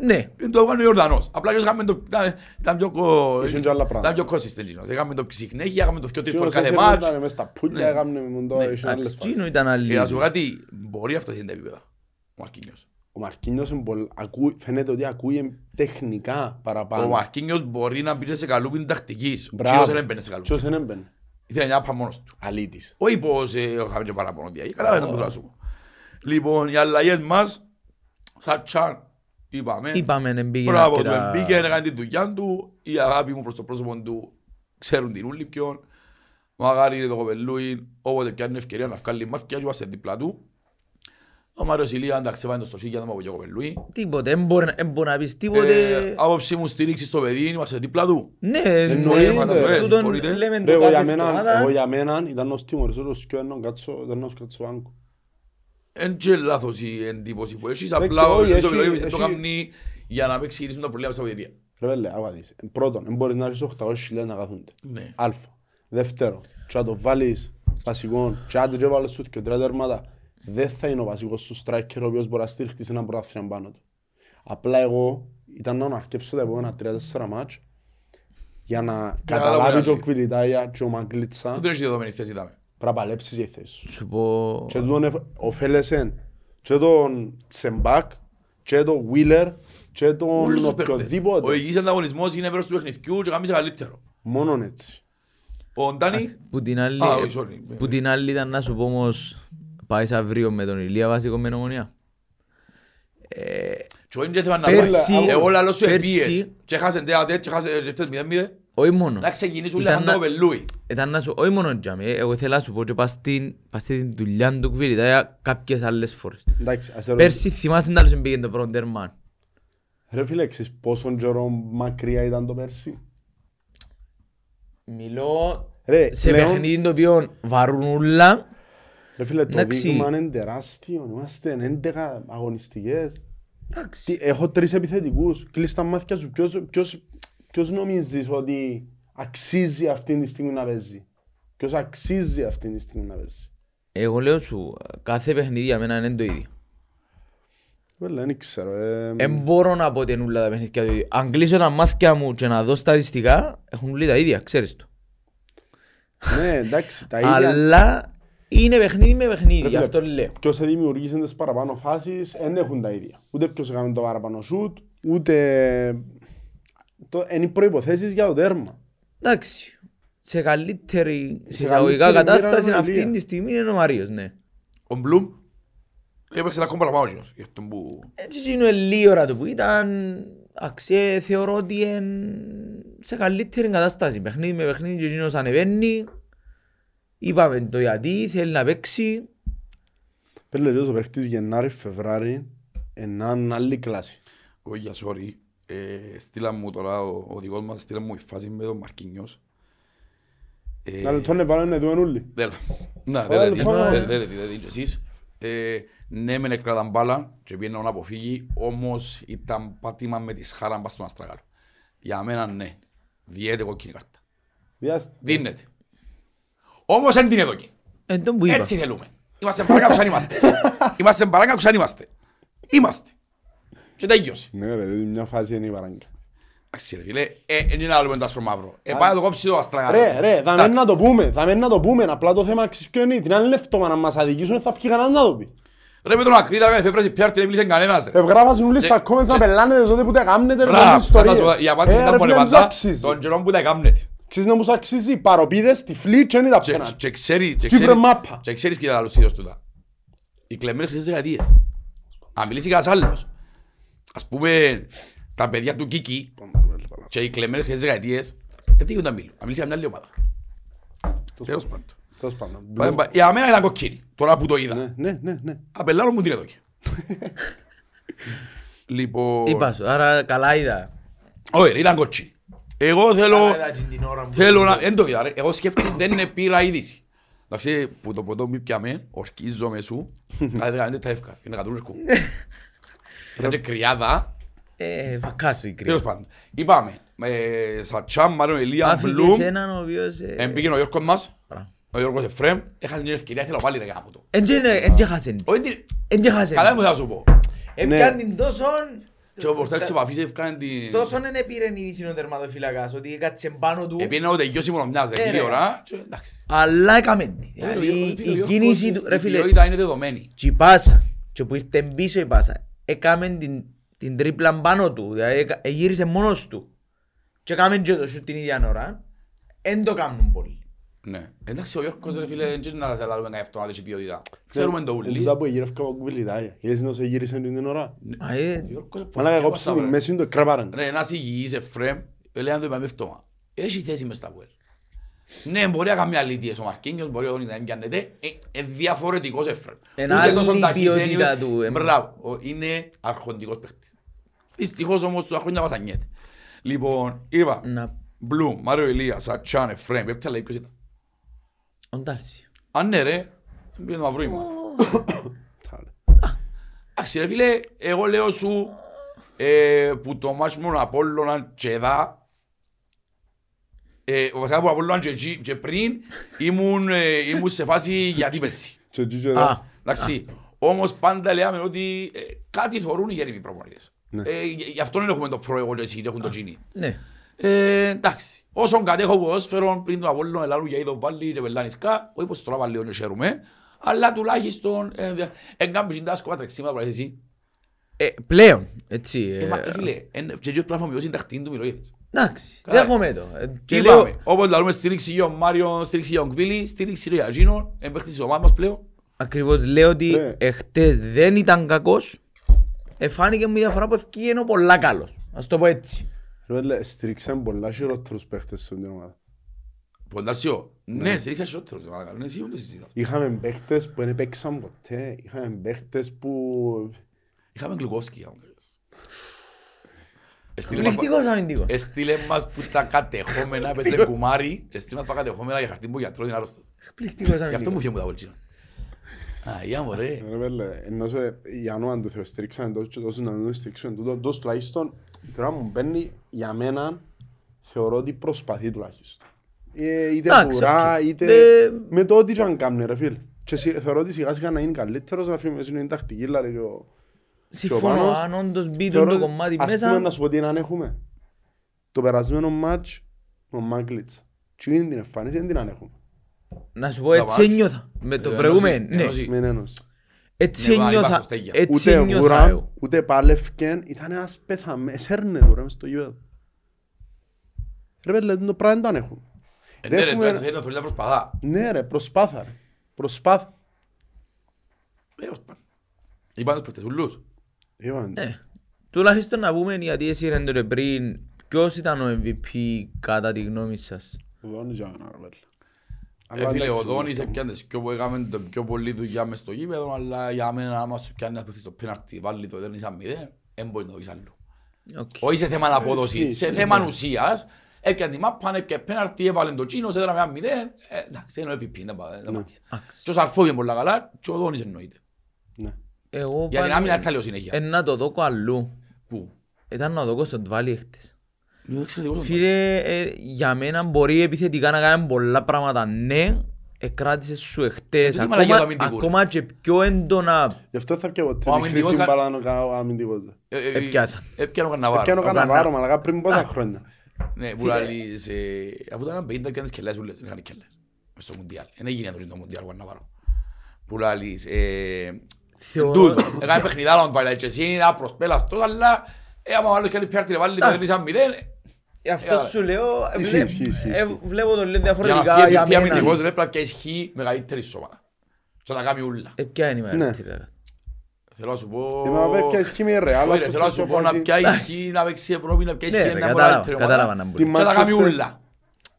Ναι. Δεν το έκανε ο Ιορδανός. Απλά και είχαμε το... ήταν- Ήταν πιο... κο- Είχε και άλλα πράγματα. Ήταν πιο consistent εκείνος. Είχαμε το συνέχεια, είχαμε το 2-3 φορές Εκείνος κάθε έσαι μάτς. ήταν μες στα πουλια, Ναι. έκαμε με το- είχε άλλες Εντάξει, φάσεις. Τζίνο ήταν άλλη. Και να σου πω κάτι, μπορεί αυτό είναι τα επίπεδα. Ο Μαρκίνιος. Ο Μαρκίνιος είναι πολύ- ακού- φαίνεται ότι ακούει τεχνικά Ο παραπάνω. Μαρκίνιος μπορεί να μπει σε καλούπιν τακτικής. Ο Μπράβο. Τσίρος δεν έμπαινε σε καλούπιν. Ποιος δεν έμπαινε. Ήθελε μια πα μόνος του. Αλήτης. Όχι πως ε, είχαμε και παραπάνω διάγει. Κατάλαβε το που θα σου πω. Λοιπόν, οι αλλαγές μας, σαν τσάν, είπαμε. Είπαμε να μπήκε Μπράβο, του αρκετά- μπήκε, έκανε την δουλειά του. Η αγάπη μου προς το πρόσωπο του ξέρουν την ούλη ποιον. Μαγάρι είναι το κοπελούι, όποτε πιάνει ευκαιρία να βγάλει μάτια και είμαστε δίπλα του. Ο Μάριος Ηλία, εντάξει, έβαλε το στο σίγια, δεν μου από το κοπελούι. Τίποτε, δεν μπορεί να- δεν μπορεί να πεις Ε, τίποτε. Άποψη μου στήριξη στο παιδί, είμαστε δίπλα του. Ναι, Εννοείται. συμφωνούμε. Τούτον Συμφωνείτε. λέμε Ρε, το εγώ κάθε για μένα- εβδομάδα. Εγώ για μένα ήταν ως τιμωρής, όπως και έναν κάτσο, ήταν ως κάτσο άγκο. Εν και λάθος η εντύπωση που έχεις, Εντάξει, απλά ο όχι, Λουίζο έχει- Βιλόγεβιτς το έχει- κάνει για να παίξει γυρίσουν τα προβλήματα στα βοηθήρια. Ρε βέλε, άκουα δεις. Πρώτον, δεν μπορείς να ρίξεις 800.000 να καθούνται. Ναι. Αλφα. Δεύτερο, και να το βάλεις βασικό, και άντε και βάλεις σου και τρία τέρματα, δεν θα είναι ο βασικός σου striker ο οποίος μπορεί να στηριχτείς σε ένα πρωτάθλημα πάνω του. Απλά εγώ ήταν να αρκέψω τα επόμενα τρία-τέσσερα μάτς για να άλλα καταλάβει που και ο είναι Κβιλιτάια και ο Μαγκλίτσα Ούτε έχει δεδομένη θέση, είδαμε. πρέπει να παλέψεις για τη θέση σου. Σου πω... Και τον εφ- ωφέλεσεν και τον Τσεμπάκ και τον Βίλερ και τον Όλους τους παίχτες. Ο οποιοδήποτε. υγιής ανταγωνισμός είναι μέρος του παιχνιδιού και κάνεις καλύτερο. Μόνον έτσι. Ο Ντάνι, Που την άλλη, Α, όχι, sorry. που την άλλη ήταν να σου πω όμως πάει αύριο με τον Ηλία βασικό με νομονία. Ε, και όχι είναι θέμα να Πέρσι- πάει. Εγώ λαλό σου πέρσι- επίες. Και χάσαν τέατε, και χάσαν ρευτές 0-0. όχι μόνο. Να ξεκινήσουν Ήταν λέγαν το να- κοπελούι. Ήταν να σου, όχι μόνο τζάμε, εγώ ήθελα να σου πω και πας στην, πας στην δουλειά του Κβιλιτάια κάποιες άλλες φορές. Εντάξει, ας σε Πέρσι θυμάσαι να άλλος πήγαινε το πρώτο τέρμα. Ρε φίλε, ξέρεις πόσο καιρό μακριά ήταν το πέρσι; Μιλώ Ρε, σε πλέον- παιχνίδι το οποίο βαρούν ούλα. Ρε φίλε, το Εντάξει. δείγμα είναι τεράστιο. Είμαστε 11 αγωνιστικές. Εντάξει. Τι, έχω τρεις επιθετικούς. Κλείς τα μάτια σου. Ποιος, ποιος, ποιος νομίζεις ότι αξίζει αυτή τη στιγμή να παίζει; Ποιος αξίζει αυτή τη στιγμή να παίζει; Εγώ λέω σου, κάθε παιχνίδι για μένα είναι το ίδιο. Βέβαια, δεν ξέρω. ε, Δεν μπορώ να πω ότι είναι όλα τα παιχνίδια το ίδιο. Αν κλείσω τα μάτια μου και να δω στατιστικά, έχουν όλοι τα ίδια, ξέρεις το. Ναι, εντάξει, τα ίδια. Αλλά είναι παιχνίδι με παιχνίδι, Ρε γι' φίλε, αυτό λέω. Ποιος θα δημιουργήσει τις παραπάνω φάσεις, δεν έχουν τα ίδια. Ούτε ποιος έκανε το παραπάνω σούτ, ούτε... Το, είναι οι προϋποθέσεις για το τέρμα. Εντάξει, σε καλύτερη σε Σε εισαγωγικά καλύτερη κατάσταση μοίρα είναι ο αυτή Ηλία. τη στιγμή είναι ο Μάριος, ναι. Ο Μπλουμ έπαιξε τα ακόμα παραπάνω εκείνος. Γι' αυτό που... Έτσι είναι λίγη ώρα του που ήταν, αξίε, θεωρώ ότι είναι σε καλύτερη κατάσταση. Παιχνίδι με παιχνίδι και εκείνος ανεβαίνει. Είπαμε το γιατί, θέλει να παίξει. Πέλε λέω ο παίχτης Γενάρη, Φεβράρι, έναν άλλη κλάση. Εγώ για sorry. Ε, στείλα μου τώρα ο, ο δικός μας, στείλα μου η φάση με τον Μαρκίνιος. Ε, Να τον έβαλαν εδώ ενούλοι. Δέλα. Να, Ωραία, δέλα, λοιπόν, δέλα, ε. δέλα, δέλα, δέλα, και εσείς. Ε, Ναι, μεν έκραταν μπάλα και πήγαινε να αποφύγει, όμως ήταν πάτημα με τη σχάρα μπας στον Αστραγάλο. Για μένα ναι, διέται κόκκινη κάρτα. Διάσ- Δίνεται. Όμως δεν την έδωκε. Εν τον που είπα. Έτσι θέλουμε. Είμαστε παράκαψαν αν είμαστε. Είμαστε παράκαψαν αν είμαστε. Είμαστε. Και τέλειωσε. Ναι ρε, μια φάση είναι η παράγκα. Εντάξει ρε φίλε, ε, δεν είναι άλλο με το άσπρο μαύρο. Ε, πάει να το κόψει το αστραγάλος. Ρε, ρε, θα μένει Εντάξει. να το πούμε, θα μένει να το πούμε, απλά το θέμα ξέρεις ποιο είναι, την άλλη λεφτόμα να μας αδικήσουν θα βγει κανένας να το πει. Ρε με τον Ακρίδα με εφεύρεση πιάρ την έβλεισε κανένας ρε. Ευγράφασαν όλοι Και- στα comments να και- πελάνετε τότε που τα κάμνετε ρε Μπράβο, τις ιστορίες. να σου πω, η απάντηση Ε, ήταν ρε, πολύ φίλε, τους πάντα, αξίζει. τον καιρό που τα έκαμνετε. Ξέρεις να μου σου αξίζει, παροπίδες, τυφλοί και είναι τα Και- πέναντι. Και ξέρεις, και Κύπρο ξέρεις, μάπα. και ξέρεις ποια ήταν τα λουσίδος τούτα. Οι κλεμμένες χρυσές δεκαετίες. Αν μιλήσει κανένας άλλος. Ας πούμε, τα παιδιά του Κίκη και οι κλεμμένες χρυσές δεκαετίες, δεν τι να μιλούν. Αν μιλήσει για μια άλλη ομάδα. Τέλος πάντων. Τέλος πάντων. Πάμε, πα- Για μένα ήταν κοκκίνη, τώρα που το είδα. Ναι, ναι, ναι, ναι. Απελάρω μου την εδώ. Λοιπόν... Είπα σου, άρα καλά είδα. Όχι ρε, ήταν κοτσί. Εγώ θέλω... Καλά είδα την ώρα που- Θέλω να... Δεν το είδα ρε. Εγώ σκέφτομαι δεν πήρα είδηση. Εντάξει, που το ποτό μη πιάμε, ορκίζομαι σου. Κάθε δεκαετία τα εύκα. Είναι κατούρκο. Ήταν και κρυάδα. Ε, φακάσου η κρύα. Τέλος πάντων. Είπαμε. Με Σατσάμ, Μάριο Ελία, Άφηκες Μπλουμ. έναν ο οποίος... ε, Εμπήγαινε ο Γιώργος μας. μπράβο. Ο Γιώργος Εφρέμ. Έχασε την ευκαιρία, θέλω πάλι ρε γάμο το. Εν και- εν και χάσεν. Όχι, τι- Εν και χάσεν. Καλά μου θα σου πω. Επιάν την τόσο... Και ο πορτάρι της επαφής έφκανε την... Τόσο δεν επήρε η είδηση ο τερματοφύλακας ότι έκατσε πάνω του. Επήρε να τελειώσει μόνο μιας Ε, δεκαετή ρε. ώρα. και Εντάξει. Αλλά έκαμε τη. Ε, Δηλαδή φίλε, ο η Γιώργος, κίνηση του, ρε Η φίλε, ποιότητα είναι δεδομένη. και η πάσα, και που ήρθε πίσω η πάσα, έκαμε την, την τρίπλα πάνω του, δηλαδή έκα- εγύρισε μόνος του. Και έκαμε και το σουτ την ίδια ώρα, εν το κάνουν πολύ. Ναι. Εντάξει, ο Γιώργος ρε φίλε, δεν να σε λάβουμε αυτό να έχει ποιότητα. Ξέρουμε το Εν ούλι. τούτα που γύρευκα από κουβιλιτάγια. Είδες να σε γύρισαν την ώρα. Α, ε, Ο Γιώργος Μαλάκα φοβάται κόψε τα τη βρε. μέση του κράπαραν. Ρε, ένας υγιής Εφραίμ, λέει να το είπαμε αυτό. Έχει θέση μες στα βουέλ. Ναι, μπορεί να κάνει αλήτειες ο Μαρκίνιος, μπορεί ο να πιάνεται. Ε, ε, διαφορετικός Εφραίμ. Εν Ούτε άλλη τόσο ταχύς, ποιότητα είναι- του, ε. Μπράβο, ο- είναι αρχοντικός παίχτης. Δυστυχώς όμως του χρόνια βασανιέται. Λοιπόν, είπα, να, Μπλου, Μάριο Ηλίας, Σατσάν, Εφραίμ, έπια λέει ποιος ήταν. Ο Ντάρσι. Αν ναι ρε, πήγαινε το μαυρούι μας. Εντάξει ρε φίλε, εγώ λέω σου ε, που το μάτς μου Απόλλωνα και εδώ ε, βασικά που Απόλλωνα και, εκεί- και πριν ήμουν, ε, ήμουν σε φάση γιατί πέσει. Και ο Τζίτζο Α, εδώ. Εντάξει, όμως πάντα λέμε ότι ε, κάτι θωρούν οι γέριμοι προπονητές. Ναι. Ε, γι- γι' αυτό δεν έχουμε το προ εγώ και εσύ, δεν έχουν το τζίνι. Ναι. Ε, εντάξει, όσον κατέχω ποδόσφαιρο πριν τον Απόλλωνα ελάλου για είδος πάλι και πελάνισκα, όχι πως τώρα πάλι δεν χαίρομαι, αλλά τουλάχιστον εγκάμπη τα σκόπα τρεξίματα που λες εσύ. Ε, πλέον, έτσι. Ε, ε, μα, ρε φίλε, εν- και έτσι πράγμα βιώσει συντακτή του Μιλόγεβιτς. Εντάξει, Καλά. δέχομαι το. Ε, Και Είπαμε, λέω, όπως λαλούμε στήριξη για τον Μάριο, στήριξη για τον Κβίλη, στήριξη για εκείνον, εμπαίχτης της ομάδας μας πλέον. ακριβώς λέω ότι Ναι. εχθές δεν ήταν κακός. Εφάνηκε μου η διαφορά που ευκήγαινε πολλά καλός. Ας το πω έτσι. Ρε πέλε, στήριξαν πολλά χειρότερους παίχτες στην ομάδα. Ποντάρσιο, ναι, στήριξα σιότερος, μαλάκα, ναι, εσύ όλους συζητάς. Είχαμε παίχτες που δεν παίξαν ποτέ. Είχαμε παίχτες που... Είχαμε Γκλουκόφσκι, αν θέλεις. Εστείλε μας- Πληκτικός αμυντικός. Έστειλε μας που τα κατεχόμενα, έπαιζε κουμάρι και έστειλε μας τα κατεχόμενα για χαρτί που γιατρός είναι άρρωστος. Πληκτικός Γι' αυτό μου αμυντικός. φύγε μου τα βολτσίνα. Α, για μωρέ. Ρε πέλε, ενώ σε για όνομα του Θεού στήριξαν τόσο και τόσο να μην τον στηρίξουν τούτο, τόσο τουλάχιστον τώρα μου μπαίνει για μένα θεωρώ ότι προσπαθεί τουλάχιστον. Ε, είτε Εντάξει, κουρά, οκ. είτε Ε, με το ό,τι και αν κάνει ρε φίλ. Και σι- θεωρώ ότι σιγά σιγά να είναι καλύτερος να φύγει μέσα στην τακτική, δηλαδή και ο- Συμφωνώ, Πανός, αν όντως μπει θεωρώ το ότι- κομμάτι ας πούμε μέσα, να σου πω τι αν έχουμε. Το περασμένο μάτς με τον Μάγκλιτς. Τι είναι την εμφάνιση, δεν την αν έχουμε. Να σου πω Τα έτσι βάζεις. ένιωθα. Με το Ε, προηγούμενο, ενώσει- ναι. ενώσει. Με ένωση. Έτσι Ναι, βάλει ένιωθα, πάθος, τέγια. έτσι Ούτε ένιωθα γουρά, εγώ. ούτε πάλευκεν, ήταν ένας πεθαμένος, εσέρνε τώρα μες στο γήπεδο. Ρε πέλε, το πράγμα δεν το έχουν. Ε, Δεν Ναι ρε, έχουμε- τώρα θέλει να θωρείς να προσπαθά. Ναι ρε, προσπάθα ρε. Προσπάθα. Λέω σπαν. Είπαν τους παίχτες ούλους. Είπαμε. Ναι. Τουλάχιστον να πούμε γιατί εσύ ρε πριν, ποιος ήταν ο MVP κατά τη γνώμη σας; Ο Δόνης για μένα, ρε πέλε. Ε, Αλλά φίλε, ο εντάξει, Δόνης το- έπιανε τις πιο που έκαμε το πιο πολύ δουλειά μες στο γήπεδο, αλλά για μένα άμα σου πιάνει να πέφτεις το πέναρτι, βάλει το δέρνεις σαν μηδέν, δεν μπορεί να το πεις άλλο. Οκ. Όχι σε θέμα απόδοσης, ισχύει, σε ναι. θέμα ουσίας, έπιανε τη μάπα, έπιανε πέναρτι, έβαλε το τσίνος, έδραμε ένα μηδέν, ε, εντάξει, είναι ο MVP, δεν πάει- δεν πάει. Εντάξει. Και ο Σαρφό είναι πολλά καλά και ο Δόνης εννοείται. Ναι. Εγώ Για την πάλι- άμυνα θα λέω συνέχεια. Ε, να το δω αλλού. Πού; Ήταν να το δω στον Τβάλι χτες. Φίλε, ε, για μένα μπορεί επιθετικά να κάνει πολλά πράγματα. Ναι, εκράτησε σου εχθές. Ακόμα, ακόμα και πιο έντονα. Γι' αυτό θα πιω ποτέ. Τη χρήση παρά ο αμυντικός. Επιάσα. Επιάνω καναβάρο. Επιάνω καναβάρο, μαλακά πριν πόσα χρόνια. Ναι, που λαλείς, αφού ήταν 50 και κελές, ούλες, δεν είχαν κελές. Μες στο Μουντιάλ. Δεν έγινε το Μουντιάλ, καναβάρο. Που λαλείς, Τούτο, έκανε παιχνιδάλα, και εσύ είναι άπρος, πέλας, αλλά... Ε, άμα βάλω και άλλη πιάρτη, βάλει το 3-0, αυτό Ε, σου λέω, ε, Ισχύει, βλέ- ισχύει, ισχύει, ε, ισχύει. βλέπω το λίγο για να διαφορετικά βγει για MVP αμυντικός μένα. ρε, πρέπει να πιάσεις χ μεγαλύτερη σώμα. Και να τα κάνει ούλα. Ε, ποια είναι η Ναι. μεγαλύτερη. Θέλω να σου πω... Είμαι απ' και ισχύει με ρεάλ, Όχι, ρε, στο Θέλω να σου πω να φάση. πιάσεις χ, να παίξεις Ευρώπη, να πιάσεις χ, Ναι, να ρε, είναι κατάλαβα, μεγαλύτερη ομάδα. κατάλαβα να Τη μπορεί. Και να τα κάνει Manchester- ούλα.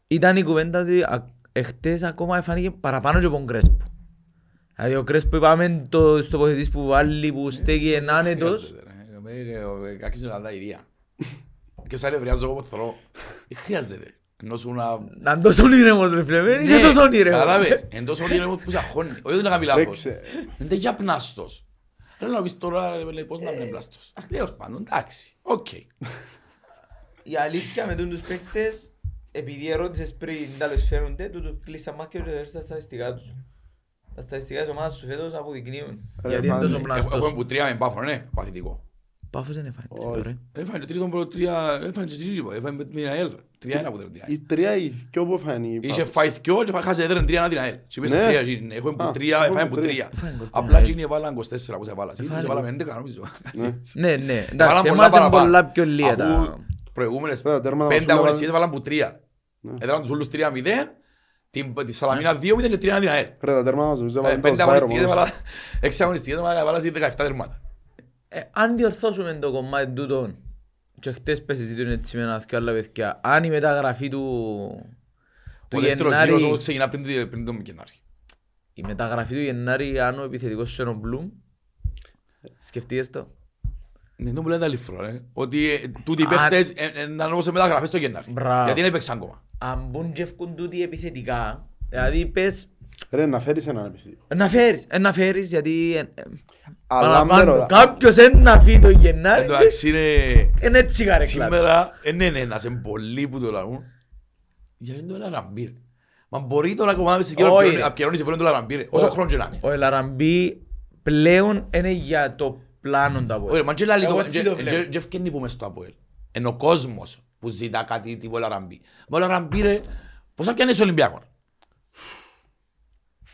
Ήταν η κουβέντα ότι α- εχθές ακόμα φάνηκε παραπάνω και από τον Κρέσπο. Δηλαδή ο Κρέσπο είπαμε το στο ποθετής που βάλει, που στέκει εν άνετος. Κακής είναι καλά ιδέα. Και σαν ευρειάζω εγώ που θέλω. Δεν χρειάζεται. Ενώ σου να... Να είναι τόσο όνειρεμος ρε φίλε, δεν είσαι Ναι, τόσο όνειρεμος. Κατάλαβες. Εν τόσο όνειρεμος που σε αγχώνει. Όχι δεν να κάνει λάθος. Παίξε. Δεν είναι για πνάστος. Θέλω να πεις τώρα, ρε, λέει, πώς να μην είναι πλάστος. Τέλος πάντων, εντάξει. Οκ. Η αλήθεια με τους παίκτες, επειδή ερώτησες πριν τέλος φαίνονται, τούτους κλείσαν μάτια και στα στατιστικά τους. Τα στατιστικά της ομάδας σου φέτος αποδεικνύουν. Ρε, Γιατί είναι πάνε. τόσο Έχουμε πλαστός. που τρία με μπάφο, ναι, παθητικό. Πάφος δεν έφαγε. Όχι. Ωραία. Έφαγε το τρίτο πρώτο τρία, έφαγε και τρίτο, έφαγε με την ΑΕΛ. Τρία ένα από την ΑΕΛ. Οι τρία ή δυο που φάνει. Είχε φάει δυο και χάσε έδεραν τρία ένα την ΑΕΛ. Και είπες Ναι. τρία, γίνει. έχουμε που Α, τρία, έχουμε έφαγε που που τρία. τρία. Έφαγε που Απλά τρία. εκείνοι έβαλαν 24 που σε βάλα. Εμείς Έφαγε έβαλαμε 11 νομίζω. Ναι, ναι. Έβαλαν Εντάξει, πολλά εμάς είναι παραπάνω. πολλά πιο λίγα τα... Αφού προηγούμενες Πέρα, τέρματα πέντε μας όλα αγωνιστικές βάλαν- έβαλαν που τρία. Ναι. Έδεραν τους όλους 3-0, την- τη Σαλαμίνα 2-0 και 3-1 την ΑΕΛ. Ρε τα τέρματα μας νομίζω Ε, βάλαν Πέντε το Ζάιρο αγωνιστικές μόνος. έβαλα, έξι αγωνιστικές έβαλα έβαλα σε 17 τερμάτα. Ε, αν διορθώσουμε το κομμάτι τούτο και χτες πες συζητούν έτσι με ένα δυο άλλα παιδιά, αν η μεταγραφή του, του Ο δεύτερος γύρος όμως Γενάρη, ξεκινά πριν τη- πριν τον Γενάρη. η μεταγραφή του Γενάρη, αν ο επιθετικός σου είναι ο Μπλουμ, σκεφτείες το; Ναι, το που λένε άλλη φορά, ε. Ότι ε, τούτοι οι Α- παίχτες ε, ε, να ανέβουν σε μεταγραφές το Γενάρη. Μπράβο. Γιατί δεν έπαιξαν ακόμα. Αν μπουν και ευκούν τούτοι επιθετικά, δηλαδή πες Ρε να φέρεις έναν επιθετικό. να φέρεις, ε, να φέρεις γιατί ε, ε, Αλλά με παραπάνω, ρωτά- κάποιος είναι να φύγει το Γενάρη, Εντάξει είναι... είναι έτσι καρέκλα. Σήμερα δεν είναι ένας, είναι πολλοί που το λαλούν. Γιατί είναι το Λαραμπίρ. Μα μπορεί το να κομμάτι στην Όχι, κύριο ρε. να πιερώνει συμφωνία του Λαραμπίρ. Όσο Ο- χρόνος και να είναι. Ο Ελαραμπή πλέον είναι για το πλάνο του από Όχι, μα και λαλεί Εγώ το... έτσι το βλέπω. και- Και ευκαινεί που μες στο Αποέλ. Είναι ο κόσμος που ζητά κάτι τύπου Λαραμπί. Μα ο Λαραμπίρ, πόσα πιάνεις στο Ολυμπιακό.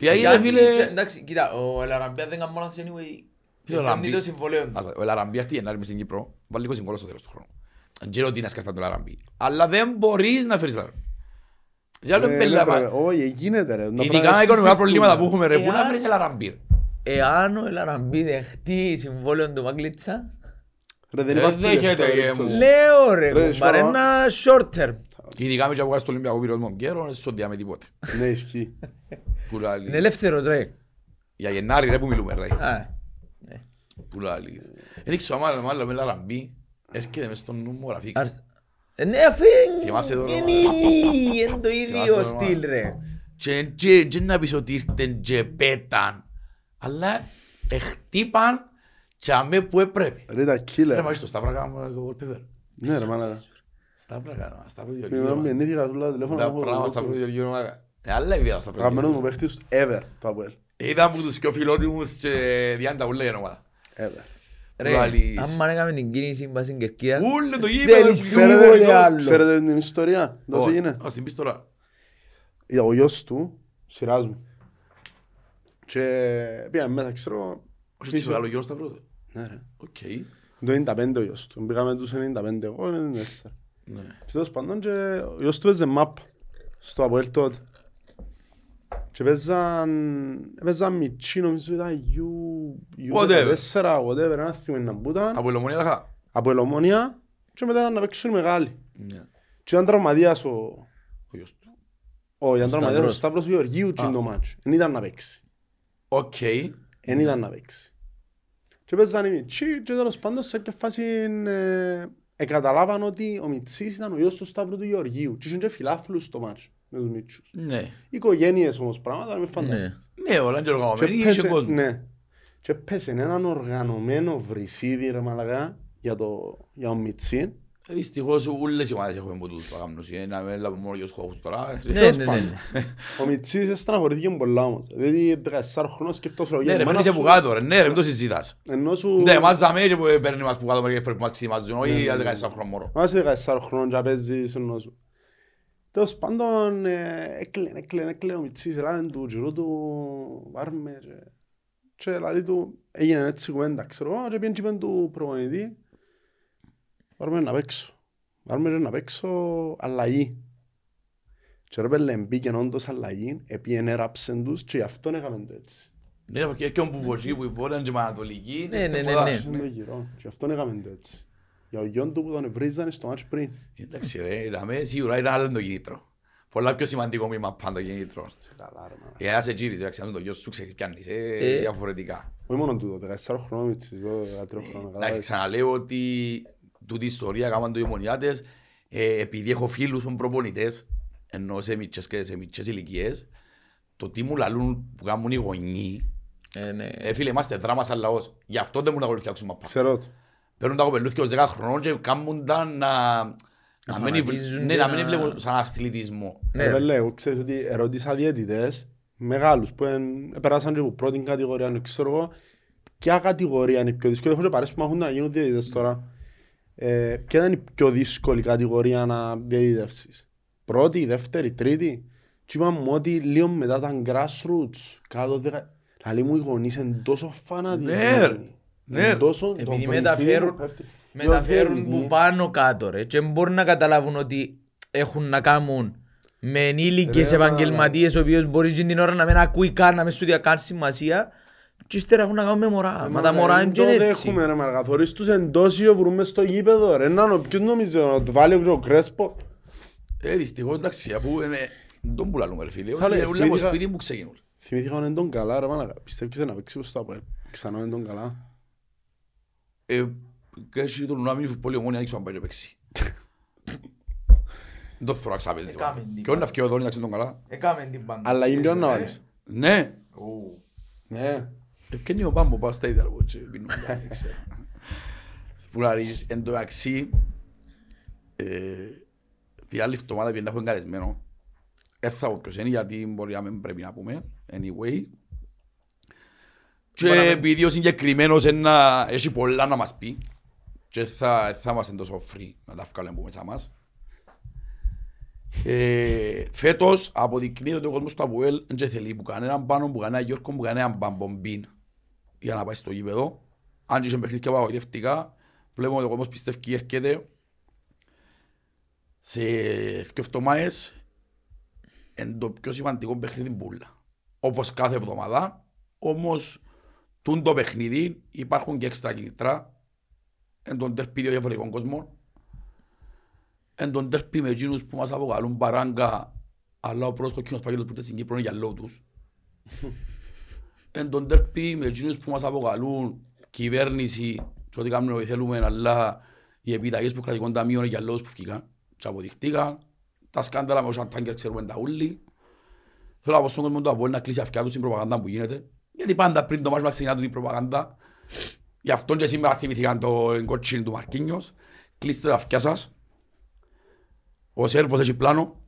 Γιατί ρε Γιατί, φίλε... Εντάξει, κοίτα, ο Ελαραμπία δεν κάνει μόνος anyway. Φίλε, ο Κάνει Λαραμπή- το συμβολέο του. Ας πω, Ο Λαραμπί αυτή η ενάρμη στην Κύπρο βάλει 20 γκολ στο τέλος του χρόνου. Δεν ξέρω τι είναι σκεφτά το Λαραμπί. Αλλά δεν μπορείς να φέρεις Λαραμπί. Για άλλο Ε, πέλα, ναι, μα- ρε, Όχι, γίνεται ρε. Να Ειδικά πράγμα οικονομικά συζητούν. προβλήματα που έχουμε ρε, πού να Εάν- φέρεις Λαραμπί. Εάν ο Ελαραμπή δεχτεί συμβόλαιο του Μαγκλίτσα, Ρε δεν Ε, υπάρχει δέχεται, δεύτερη ε, περίπτωση. μου. λέω ρε, Ρε, κουμπάρε, σοβαρά. ένα short term. Ειδικά με και από στο Ολυμπιακό πήρε μου καιρό, δεν σου διάμε τίποτε. Ναι, ισχύει. Που λαλείς. Είναι ελεύθερο ρε. Για Γενάρη ρε που μιλούμε ρε. Α, ναι. Που λαλείς. Δεν ξέρω άμα μάλλον με Λαραμπί έρχεται μες στο νου μου ο Ραφίκ. Άρς- Ε, Ναι, αφού Θυμάσαι το είναι είναι το ίδιο Θυμάσαι το στυλ όνομα. ρε. Και και- και να πεις ότι ήρθαν και πέταν. Αλλά εχτύπαν και αμέ που έπρεπε. Ρε τα Ρε killer. μάλιστα, Σταύρα κάνουμε wallpaper. Ναι ρε μάνα. Σταύρα κάνουμε, Σταύρα Με Γεωργίου. γεννήθηκα τουλά τηλέφωνο. Τα να έχω- πράγματα Σταύρα Γεωργίου. μάκα. Ε, άλλα η vida Σταύρα Αγαπημένος Γεωργίου. μου παίχτης ever το Αποέλ. Ήταν από τους πιο φιλότιμους και διάντα ούλα η ομάδα. Ever. Ρε, Λαλείς. άμα έκαμε την κίνηση πας στην Κερκίδα, Ούλε το Δεν γήπεδο. ξέρω. που- Ούτε άλλο. Ξέρετε την ιστορία. Δώσε Όχι, έγινε; Ας την πεις τώρα. Ο γιος του, σειράς μου. Και πήγαμε μέσα, ξέρω. Όχι έτσι μεγάλο γιος Σταύρο. Ναι ρε. Οκ. Το 95 ο γιος του. Πήγαμε τους 95 εγώ, 94. Ναι. Και τέλος πάντων και ο γιος του παίζε μάππα στο Αποέλ τότε. Και παίζαν, παίζαν μιτσιοί νομίζω ήταν U, Whatever. U14, whatever, εν θυμούμαι που ήταν. Αποέλ Ομόνοια τα είχα. Αποέλ Ομόνοια και μετά να παίξουν οι μεγάλοι. Ναι. Και ήταν τραυματίας ο, Ο γιος του. ο, ήταν τραυματίας ο Σταύρος. Σταύρος Γεωργίου Α. και το μάτσο. Δεν ήταν να παίξει. Οκ. Εν ήταν να παίξει. Και παίζαν οι μιτσιοί και τέλος πάντων σε κάποια φάση ε, εκαταλάβαν ότι ο μιτσής ήταν ο γιος του Σταύρου του Γεωργίου και είχαν και φιλάθλους στο μάτσο με τους μιτσιούς. Ναι. Οικογένειες όμως πράγματα, με φανταστείς. Ναι, όλα είναι και Και οργανωμένοι και πέσε, κόσμο. ναι. Και πέσε έναν οργανωμένο βρυσίδι ρε μαλακά για, το, για τον μιτσή. Ε, Δυστυχώς όλες οι ομάδες έχουν από τούτους παγάμνους. Είναι να μην λάβουμε μόνο και τους χώχους τώρα. Ναι, Τέλος ναι, πάντων. ναι. Ο Μιτσής στεναχωρήθηκε πολλά όμως. Δηλαδή 14 χρόνων σκεφτός ρε, Ναι για ρε, μάνα παίρνεις σου, που κάτω ρε. Ναι ρε, μην το συζητάς. Ενώ σου... Ναι, μας δαμε και που παίρνει μας που κάτω μερικές φορές που μας ξυμάζουν. Όχι για 14 χρόνο μωρό. Μας είσαι 14 χρόνων και παίζεις ενώ σου. Τέλος πάντων, ε, έκλαινε, έκλαινε, έκλαινε ο Μιτσής, έλανε του γυρού του, βάρμε και... Και δηλαδή του, έγινε έτσι κουβέντα, ξέρω εγώ, και πήγαινε και είπεν του προπονητή, βάρμε να παίξω. Βάρμε και να παίξω αλλαγή. Και ρε πέλε, μπήκε όντως αλλαγή, επίεν έραψεν τους και γι' αυτόν έκαμε το έτσι. Ναι ρε, και έρχομαι που ποτσί, που η Βόρεια και η Ανατολική. Ναι, ναι, ναι, τίποτα. ναι. Είναι το γυρό, και γι' αυτόν έκαμε το έτσι. Για ο γιον του που τον βρίζανε στο μάτς πριν. Εντάξει ρε, δαμε σίγουρα ήταν άλλο το κινήτρο. Πολλά πιο σημαντικό μήμα πάνω το κινήτρο. Σε καλά ρε μάνα. Για να σε γύρισε, εντάξει, αν το γιος σου ξέρεις πιάνεις, ε, Ε. διαφορετικά. Όχι μόνο τούτο, 14 χρόνων Μιτσής, εδώ 13 χρόνων. Εντάξει, κατάλαβες. ξαναλέω ότι τούτη η ιστορία κάμαν το οι μονιάτες, ε, επειδή έχω φίλους που προπονητές, ενώ σε μητσές και σε μητσές ηλικίες, το τι μου λαλούν που κάνουν οι γονείς, Ε, ναι. ε, φίλε, είμαστε δράμα σαν λαός. Γι' αυτό δεν μπορούν να ακολουθιάξουν μαπά. Ξέρω το. Παίρνουν τα κοπελούθια ως 10 χρονών και κάνουν τα να... Να μην, φανατίζουν ναι, και να μην να- βλέπουν σαν αθλητισμό. Ναι. Ε, βέβαια, εγώ ξέρεις ότι ερώτησα διαιτητές μεγάλους που εν- περάσαν και από πρώτη κατηγορία, αν ξέρω εγώ, ποια κατηγορία είναι η πιο δύσκολη. Έχω και παρέες που μάχουν να γίνουν διαιτητές τώρα. Ε, ποια είναι η πιο δύσκολη κατηγορία να διαιτητεύσεις. Πρώτη, δεύτερη, τρίτη. Και είπαμε μου ότι λίγο μετά τα grassroots, κάτω δεκα... Δηλαδή μου οι γονείς είναι τόσο φανατισμένοι. Ναι, ρε. Ναι. Είναι τόσο- το Επειδή βρυσίδι μεταφέρουν, μου πέφτει. μεταφέρουν Πιο που αθλητική. πάνω κάτω ρε και μπορούν να καταλάβουν ότι έχουν να κάνουν με ενήλικες Ρε, μα- επαγγελματίες ο οποίος μπορεί και την ώρα να μην ακούει καν, να μην σου διακάνει σημασία και ύστερα έχουν να κάνουν με μωρά. Μα τα μωρά είναι και το έτσι. δέχουμε ρε μαργα. Θωρείς τους εντός και βρούμε στο γήπεδο ρε. Να, ποιος νομίζεις να το βάλει ο Κρέσπο; Ε, δυστυχώς, εντάξει, αφού είναι... Δεν τον πουλαλούμε, ρε φίλε. Θα λέει, Είναι όλα από θυμήθηκα- σπίτι που ξεκινούν. Θυμήθηκα ότι είναι τον καλά ρε μάνα. Πιστεύεις να παίξει προς το Αποέλ. Ξανά είναι τον καλά. Ε, και έχει τον Ουραμίνη φουτπόλιο μόνοι, αν ξέρω αν πάει και παίξει. Δεν το θέλω να ξάπαιζε. Έκαμε την Και όλοι να φκαιώ εδώ, να ξέρουν τον καλά. Έκαμε την πάντα. Αλλά είναι ποιον να βάλεις. Ναι. Ναι. Ευκαινεί ο Πάμπο, πάω στα ίδια λόγω και πίνουμε, δεν ξέρω. Που να ρίξεις, εν τω μεταξύ, ε, τη άλλη εβδομάδα πήγαινε να έχω εγκαρεσμένο. Δεν θα πω ποιος είναι, γιατί μπορεί να μην πρέπει να πούμε. Anyway. Και επειδή ο συγκεκριμένος είναι να- έχει πολλά να μας πει και θα, θα είμαστε τόσο free να τα βγάλουμε από μέσα μας. Ε, φέτος αποδεικνύεται ότι ο κόσμος του Αποέλ δεν θέλει που κανέναν πάνω, που κανέναν Γιώργο, που κανέναν μπαμπομπίν για να πάει στο γήπεδο. Αν και είχε παιχνίδια απαγοητευτικά, βλέπουμε ότι ο κόσμος πιστεύει και έρχεται σε δύο εβδομάδες είναι το πιο σημαντικό παιχνίδι μπουλα. Όπως κάθε εβδομάδα, όμως τούν το παιχνίδι υπάρχουν και έξτρα κινητρά. Εν τον τερπί δύο διαφορετικών κόσμων. Εν τον τερπί με εκείνους που μας αποκαλούν παράγκα, αλλά ο πρώτος κοκκίνος φαγέλος που ήρθε στην Κύπρο είναι για λόγω τους. Εν τον τερπί με εκείνους που μας αποκαλούν κυβέρνηση και ό,τι κάνουμε ό,τι θέλουμε, αλλά οι επιταγές που κρατικών ταμείων είναι για λόγους που βγήκαν και αποδειχτήκαν. Τα σκάνδαλα με ο Σαντάγκερ ξέρουμε τα ούλοι. Θέλω να πω στον κόσμο του Αποέλ να κλείσει αυτιά τους στην προπαγάνδα που γίνεται. Γιατί πάντα πριν το μάτς μας ξεκινά τούτη η προπαγάνδα. Γι' αυτό και σήμερα θυμηθήκαν το κοτσίνι του Μαρκίνιος. Κλείστε τα αυτιά σας. Ο Σέρβος έχει πλάνο.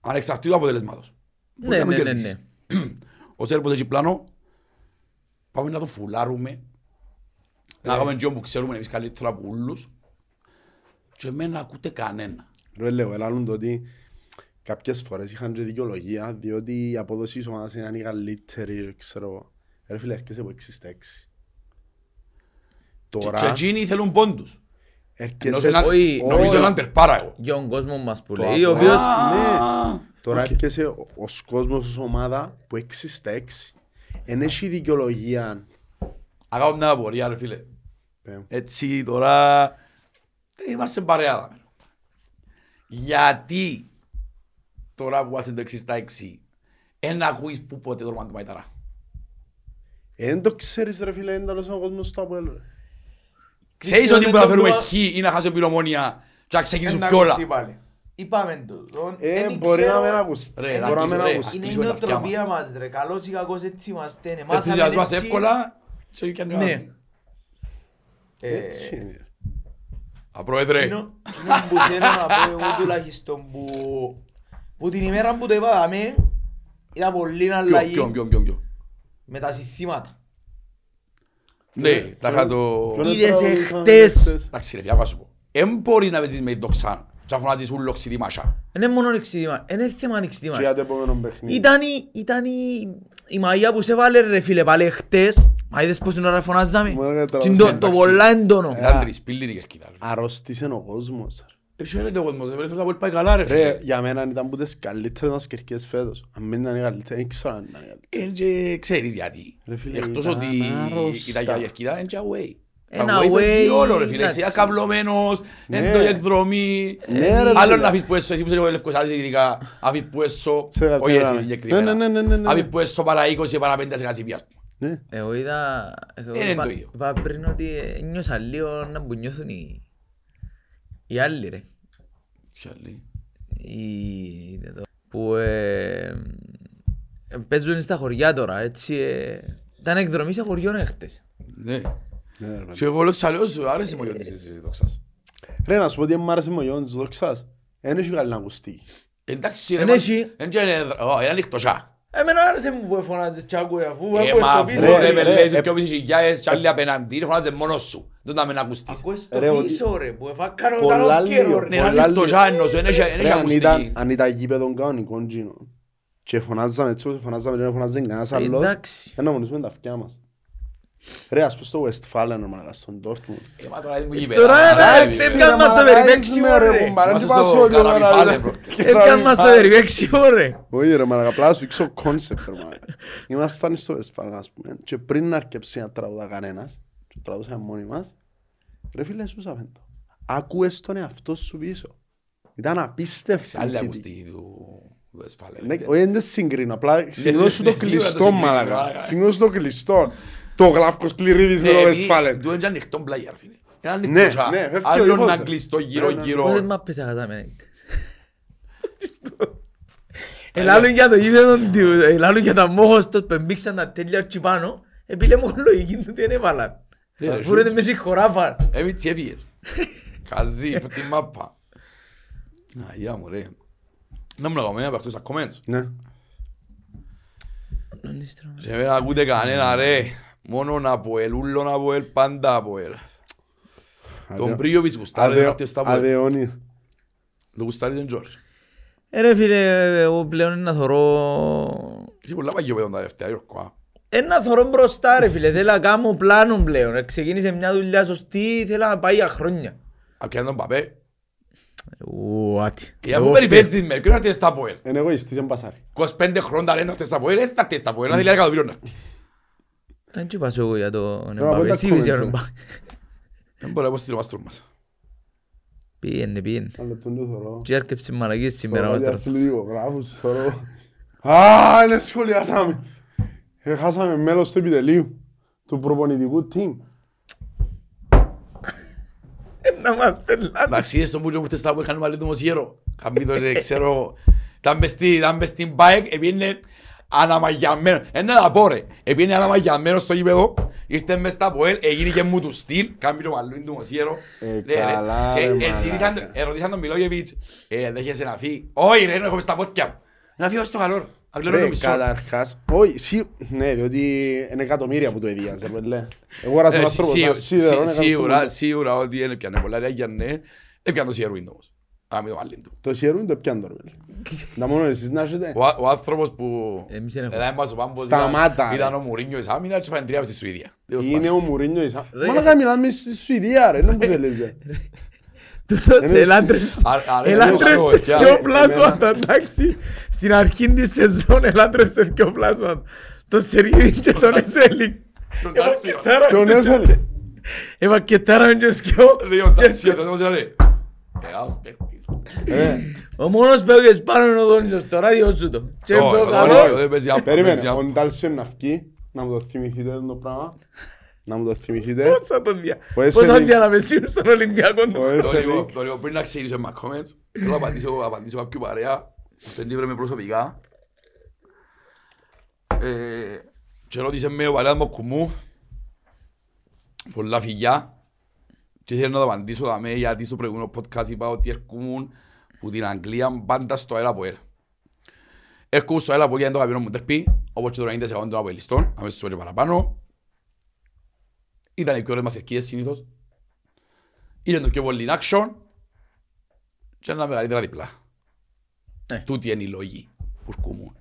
Ανεξαρτήτου αποτελεσμάτος. Μπορεί Ναι, να μην ναι, ναι, κερδίσεις. ναι. Ο Σέρβος έχει πλάνο. Πάμε να το φουλάρουμε. Να κάνουμε και όπου ξέρουμε εμείς καλύτερα από ούλους. Και εμένα ακούτε κανένα. Ρε λέω, ελάλλουν το ότι κάποιες φορές είχαν και δικαιολογία διότι η απόδοση της ομάδας είναι η καλύτερη, ξέρω εγώ. Ρε φίλε, έρχεσαι από 6 στα 6. Και- Και Τώρα εκείνοι θέλουν πόντους. έρχεσαι... Ενώ έναν- όχι, Νομίζω όχι. έναν τερπάρα εγώ. Για τον κόσμος μας που Το λέει, ο Αποέλ. οποίος... Ναι. Τώρα Οκ. έρχεσαι ο- ως κόσμος ως ομάδα που 6 στα 6. Εν έχει δικαιολογία. Αγάπη μια απορία ρε φίλε. Ε, Έτσι τώρα δεν είμαστε παρέα. δάμε. Γιατί τώρα που είμαστε το 6 στα 6 εν ακούεις που ποτέ το όνομα του Μαϊταρά. Εν το ξέρεις ρε φίλε, εν τέλος ο κόσμος στο Αποέλ. ρε. Ξέρεις Ξέρω ότι ότι μπορεί να το φέρουμε πλούα- χ ή να χάσουμε πυρομόνια και να ξεκινήσουν Ένα κι όλα. ακουστεί πάλι. Είπαμε το. τον- Ε, δεν μπορεί ξέρω- να μην ακουστεί. Ρε, να Μπορεί να ακούσω, μην ρε. ακουστεί. Είναι η Στήσουμε τα αυτιά νοοτροπία μας ρε. Καλός ή κακός έτσι είμαστε. ναι. Μάθαμε Ενθουσιασμάς έτσι. εύκολα και πιάνει ο Ναι. άλλος. Ε, Έτσι είναι. Απρόεδρε, εκείνο- εκείνο που θέλω να πω εγώ τουλάχιστον που που την ημέρα που το είπαμε ήταν πολύ ποιο, αλλαγή ποιο, ποιο, ποιο, ποιο. με τα συστήματα. Ναι, τα είχα το... Ποιον Είδες τραγουδούσαν εχτες. χτες. Εντάξει ρε φίλε, άκου σου πω. Εν μπορεί να παίζεις με δοξάν και αφού να ζεις ούλο ξύδι μασά. Δεν είναι μόνο εξήμα, είναι θέμα εξήμα. Και για το επόμενο παιχνίδι. Ήταν η, ήταν η, η Μαγιά που σε βάλε ρε φίλε πάλι χτες. Μα είδες πως την ώρα φωνάζαμε; Μου έλεγε Και τραγουδάμε. το, το Εντάξει. πολλά έντονο. Ε, Ήταν τρισπίλη η κερκίδα. ρε. Αρρώστησε ο κόσμος. ρε. Εσύ έρετε ο κόσμος, ρε, θέλω να πάει καλά ρε Ρε, φίλε. για μένα ήταν που τις καλύτερες μας κερκίες φέτος. Αν μην ήταν οι καλύτερες, δεν ξέρω αν ήταν οι καλύτερες. Ε, και ξέρεις γιατί. Ρε φίλε, Εκτός ήταν ότι άρρωστα. ήταν για κερκίδα, είναι και away. Ένα away παίζει away, όλο ρε φίλε. εντάξει. Είσαι ακαυλωμένος, Ναι. είναι το η εκδρομή. Ναι, ρε, Άλλο φίλε. να αφήσεις που έσω, εσύ που είσαι ο Λευκοσάρης ειδικά, αφήσεις που έσω, Σε όχι κατάλαβα. εσύ Ναι, συγκεκριμένα. ναι, ναι, ναι, ναι. Αφήσεις που έσω παρά 20 παρά 5 σε κασίπια. ας πούμε. Ναι. Εγώ είδα... εγώ Είναι είπα- το ίδιο. Είπα πριν ότι νιώσα λίγο να που νιώθουν οι... Οι άλλοι ρε. Τι άλλη. Οι... δε το- Που ε, ε, παίζουν στα χωριά τώρα, έτσι. ε, Ήταν εκδρομή σε χωριό χτες. Ναι. Ναι, ρε, Και εγώ λέω ξαλέω σου, άρεσε μου ο Γιώργης της δόξας. Ρε, να σου πω ότι μ' άρεσε μου ο Γιώργος της δόξας. Εν έχει καλή να ακουστεί. Εντάξει ρε, Εν μα- έχει. εν και είναι- ω, είναι ανοιχτό σά. Εμένα άρεσε μου που φωνάζεις κι άκουε αφού Ε, άκουες μα το αφού πίσω. ρε, ρε ρε, πελές, ε, δυο μισή χιλιάδες κι άλλοι απέναντι, είναι φωνάζε μόνος σου. Δεν τα με να ακουστείς. Ακούες Ρε, το ότι- πίσω ρε που εφάκανε Πολλά όταν ο λίγο, καιρό ρε. Ναι, να πολλά είναι το λίγο. Ζάνος, δεν έχει- δεν έχει Ρε, αν ήταν- ακουστική. αν ήταν γήπεδο κανονικό γίνο και φωνάζαμε έτσι όπως φωνάζαμε και δεν φωνάζε κανένας Ε, άλλος εντάξει. δεν να μονήσουμε τα αυτιά μας. Ρε, ας πούμε στο Westfalen, ρε μαλάκα, στον Dortmund. Ε, μα τώρα είναι μου γήπεδα. Τώρα, ρε, Εντάξει, πες- ρε. Έπιαν μας το μαλάκα, περιπέξιμο, είσαι, ρε. κουμπάρα, Είμαστε τι πας στο ότι, ρε, Καραβιφάλε, μαλάκα. μπρο. Έπιαν μας το περιπέξιμο ρε. Όχι ρε μαλάκα, απλά σου δείξω κόνσεπτ ρε μαλάκα. Ήμασταν στο Westfalen ας πούμε και πριν να αρκεψεί να τραγουδά κανένας και τραγουδούσαμε μόνοι μας ρε φίλε σου σαβέν το. Άκουες τον εαυτό σου πίσω. Ήταν απίστευτη Άλλη ηχητική. ακουστική του του Westfalen. Ναι, Όχι, δεν συγκρίνω, απλά συγκρίνω σου ναι, το σίγουρα το κλειστό συγκρίνω, μαλάκα. μαλάκα. Συγκρίνω σου το κλειστό. Το γλάφκος κληρίδης με το Westfalen. Του είναι ανοιχτό μπλάγια, ρε φίλε. Είναι ανοιχτός Ναι, ζά. ναι, φεύγει ο Άλλο ήχος, να ρε. κλειστό Ναι, γύρω ναι, ναι. γύρω. Πόσες μάπες αγαθάμε. Ελάλλον για το γήπεδο του, ελάλλον για τα μόχωστος που εμπήξαν τα τέλεια εκεί πάνω, επίλε μου λογική του τι δεν έβαλαν. Ναι, ρε, Βούρετε με συγχωράφαν. Έμιτσι έφυγες. Καζί, από τη μάπα. Αγιά μου, ρε. Να μου λέγαμε από αυτούς τα comments. Ναι. Ρε, δεν ακούτε κανένα, ρε. Μόνο να πω ελ, ούλο να πω ελ, πάντα από ελ. Τον Αδε- Πρίοβιτς γουστάρει, αδε- δεν έρθει στα πω ελ. Αδεόνι. Το γουστάρει τον Τζόρτζ. Ε ρε φίλε, εγώ πλέον είναι να θωρώ... Είσαι πολλά παγιό παιδόν τα τελευταία, Γιώργο, α. Είναι να θωρώ μπροστά ρε φίλε, θέλω να κάνω πλάνο πλέον. Ε, Ξεκίνησε μια δουλειά σωστή, θέλω να πάει για χρόνια. Απ' πιάνει τον Παπέ. Ουάτι. Ε, αφού περιπέζεις με, ποιον έρθει στα πω ελ. Είναι εγωιστής, είναι μπασάρι. 25 χρόνια λένε να έρθει στα πω ελ, δεν θα έρθει στα πω ελ, να θέλει εκατομμύριο να έρθει. Δεν τσου πάσω εγώ για το πω Εμπαπέ. τα Εσύ είπες για comments, τον ε. Εμπαπέ. Δεν μπορεί να πω στείλω μάστρο μας. Πήγαινε, πήγαινε. Ένα λεπτό του θωρώ. Και έρκεψε μαλακίες σήμερα Θωρώ μας για τώρα. αθλητικογράφους, θωρώ. Α, είναι σχολιάσαμε. Ε, Χάσαμε μέλος του επιτελείου. Του προπονητικού team. Να μας πελάνε. Εντάξει, είδες τον που ήρθε στα που είχαν βάλει το μοσιέρο. Καμπί το ρε, ξέρω. Ήταν μες στη- Ήταν μες στην bike, επήγαινε αναμαγιαμένο. Ένα να πω ρε. Επήγαινε αναμαγιαμένο στο γήπεδο. Ήρθε μες στα ΠΟΕΛ, έγινε και μου του στυλ. Κάμει το μαλλούιν του μοσιέρο. Ε, Ναι, ρε. καλά, Και ρε, εσύρισαν- μαλάκα. ερωτήσαν τον Μιλόγεβιτς. Ε, δέχεσαι να φύγει. Όχι ρε, έχω μες στα πόδια μου. Να φύγω στο καλό. Αγγλέρω το Ρε, μισό. καταρχάς, όχι, σί- ναι, διότι είναι εκατομμύρια που το εδίαζε, ρε. Εγώ άρασα Ε, ένας τρόπος, σίγουρα- σαν σίδερο, είναι Σίγουρα, εκατομμύρια. σίγουρα ότι είναι πιάνε πολλά ρεάγια, ναι. Έπιανε το σιερουίν όμως. Α, μην το βάλει του. Το σιερούν το πιάνε τώρα, ρε. Να μόνο εσείς να έχετε. Ο, α- ο άνθρωπος που Εμείς δεν έχουμε. έλα μας ο Πάμπος Σταμάτα, ήταν, ρε. ήταν ο Μουρίνιος της άμυνας και φάνε τρία στη Σουηδία. Τέλος Είναι πάντων. ο Μουρίνιος εις... Ρε. Μαλάκα μιλάμε στη Σουηδία, ρε, είναι που θέλεις, ρε. Τούτος Είναι- ελάτρεψε. Α- αρέσει Ελάτρεψε μου, πια. δυο Ε, πλάσματα, εντάξει. Στην αρχή της σεζόν ελάτρεψε δυο πλάσματα. Το Σερίδη και τον Εσέλη. Τον Τάτσιο. Και ο Νέσελ. Ευακετάραμε και σκιό. Ρε, ο Τάτσιο, το δemos, ρε. Μεγάλος παίκτης. Ε, Ο μόνος παίκτης πάνω είναι ο Δόνησος, το ράδιο σου το. Και Όχι, πιο όχι, καλό. όχι, δεν παίζει άπα, Περίμενε, παίζει άπα. ο Ντάλσιο να βγει, να μου το θυμηθείτε το πράγμα. Να μου το θυμηθείτε. Πώς θα τον δια... Ο Εσέλη- Πώς θα διαναμεσίουν στον Ολυμπιακό Ο του. Το Εσέλη. λίγο, το λίγο, πριν να ξεκινήσω με comments, θέλω να απαντήσω, απαντήσω κάποιου παρέα, δεν τη βρέμε προσωπικά. Ε, και ρώτησε με ο παρέας μου ο Κουμού, πολλά φιλιά, και θέλω να το απαντήσω δαμέ, γιατί στο προηγούμενο podcast είπα ότι έρχομουν που την Αγγλία πάντα στο αέρα από ελ. Έρχομαι στο αέρα από ελ, είναι το αγαπημένο μου τερπί, όπως και το 90 σεγόντων από ελιστών, αμέσως και παραπάνω. Ήταν οι πιο ωραίες μας ευκαιρίες συνήθως. Είναι το πιο πολύ in action και ένα μεγαλύτερα διπλά. Ε. Τούτη είναι η λόγη που έρχομουν.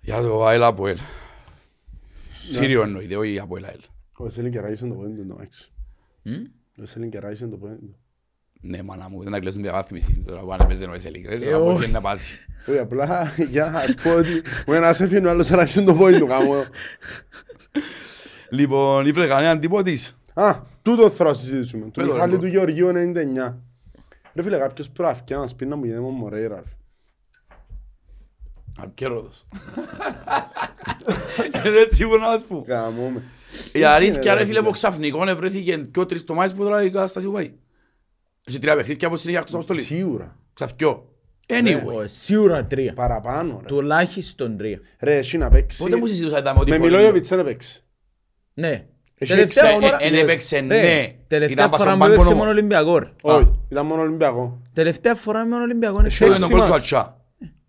Για το ΑΕΛ από ελ. Σύριο εννοείται, όχι από ελ ΑΕΛ. Ο Εσέλη κεράγησε το πόδι του, εντάξει. Μμ. Ο Εσέλη κεράγησε το πόδι του. Ναι, μάνα μου, δεν να κλείσουν διαβάθμιση. Τώρα που αν έπαιζε ο Εσέλη, κρέας, Ε, τώρα μπορεί όχι. να πάσει. Όχι, απλά για να σου πω ότι ο ένας έφυγε, ο άλλος κεράγησε το πόδι του. κάμω. Λοιπόν, ήφερε κανέναν τύποτης. Α, τούτο θέλω να συζητήσουμε. Το Πέλο, Μιχάλη ρε, του Γεωργίου 99. Ρε φίλε, κάποιος πράφηκε να σπίτι να μου γίνεται μόνο Μορέιρα. ρε. Απ' και Ρόδος. Είναι έτσι που να μας πω. Γαμώ με. Η αλήθεια Είναι, ρε ρε, φίλε που φίλε. ξαφνικόν ευρέθηκε και ο τρεις τομάδες που τώρα η κατάσταση που πάει. Έχει τρία παιχνίδια από συνέχεια εκτός αποστολής. Σίγουρα. Ξαφκιό. Anyway. Ω, Σίγουρα τρία. Παραπάνω ρε. Τουλάχιστον τρία. Ρε, εσύ να παίξει. Πότε μου συζητούσατε με ότι... Με Μιλόγεβιτς δεν παίξει. Ναι. Έχει Τελευταία έξι- φορά- ε, Εν έπαιξε Ρε, ναι. Τελευταία Ήταν φορά στον που έπαιξε πάγκο μόνο όμως. Ολυμπιακό. ρε. Όχι, ήταν μόνο Ολυμπιακό. Τελευταία φορά με Ολυμπιακό είναι Έχει Το είναι σίγουρα. τον έξι κόλ του μάτς. Αλτσά.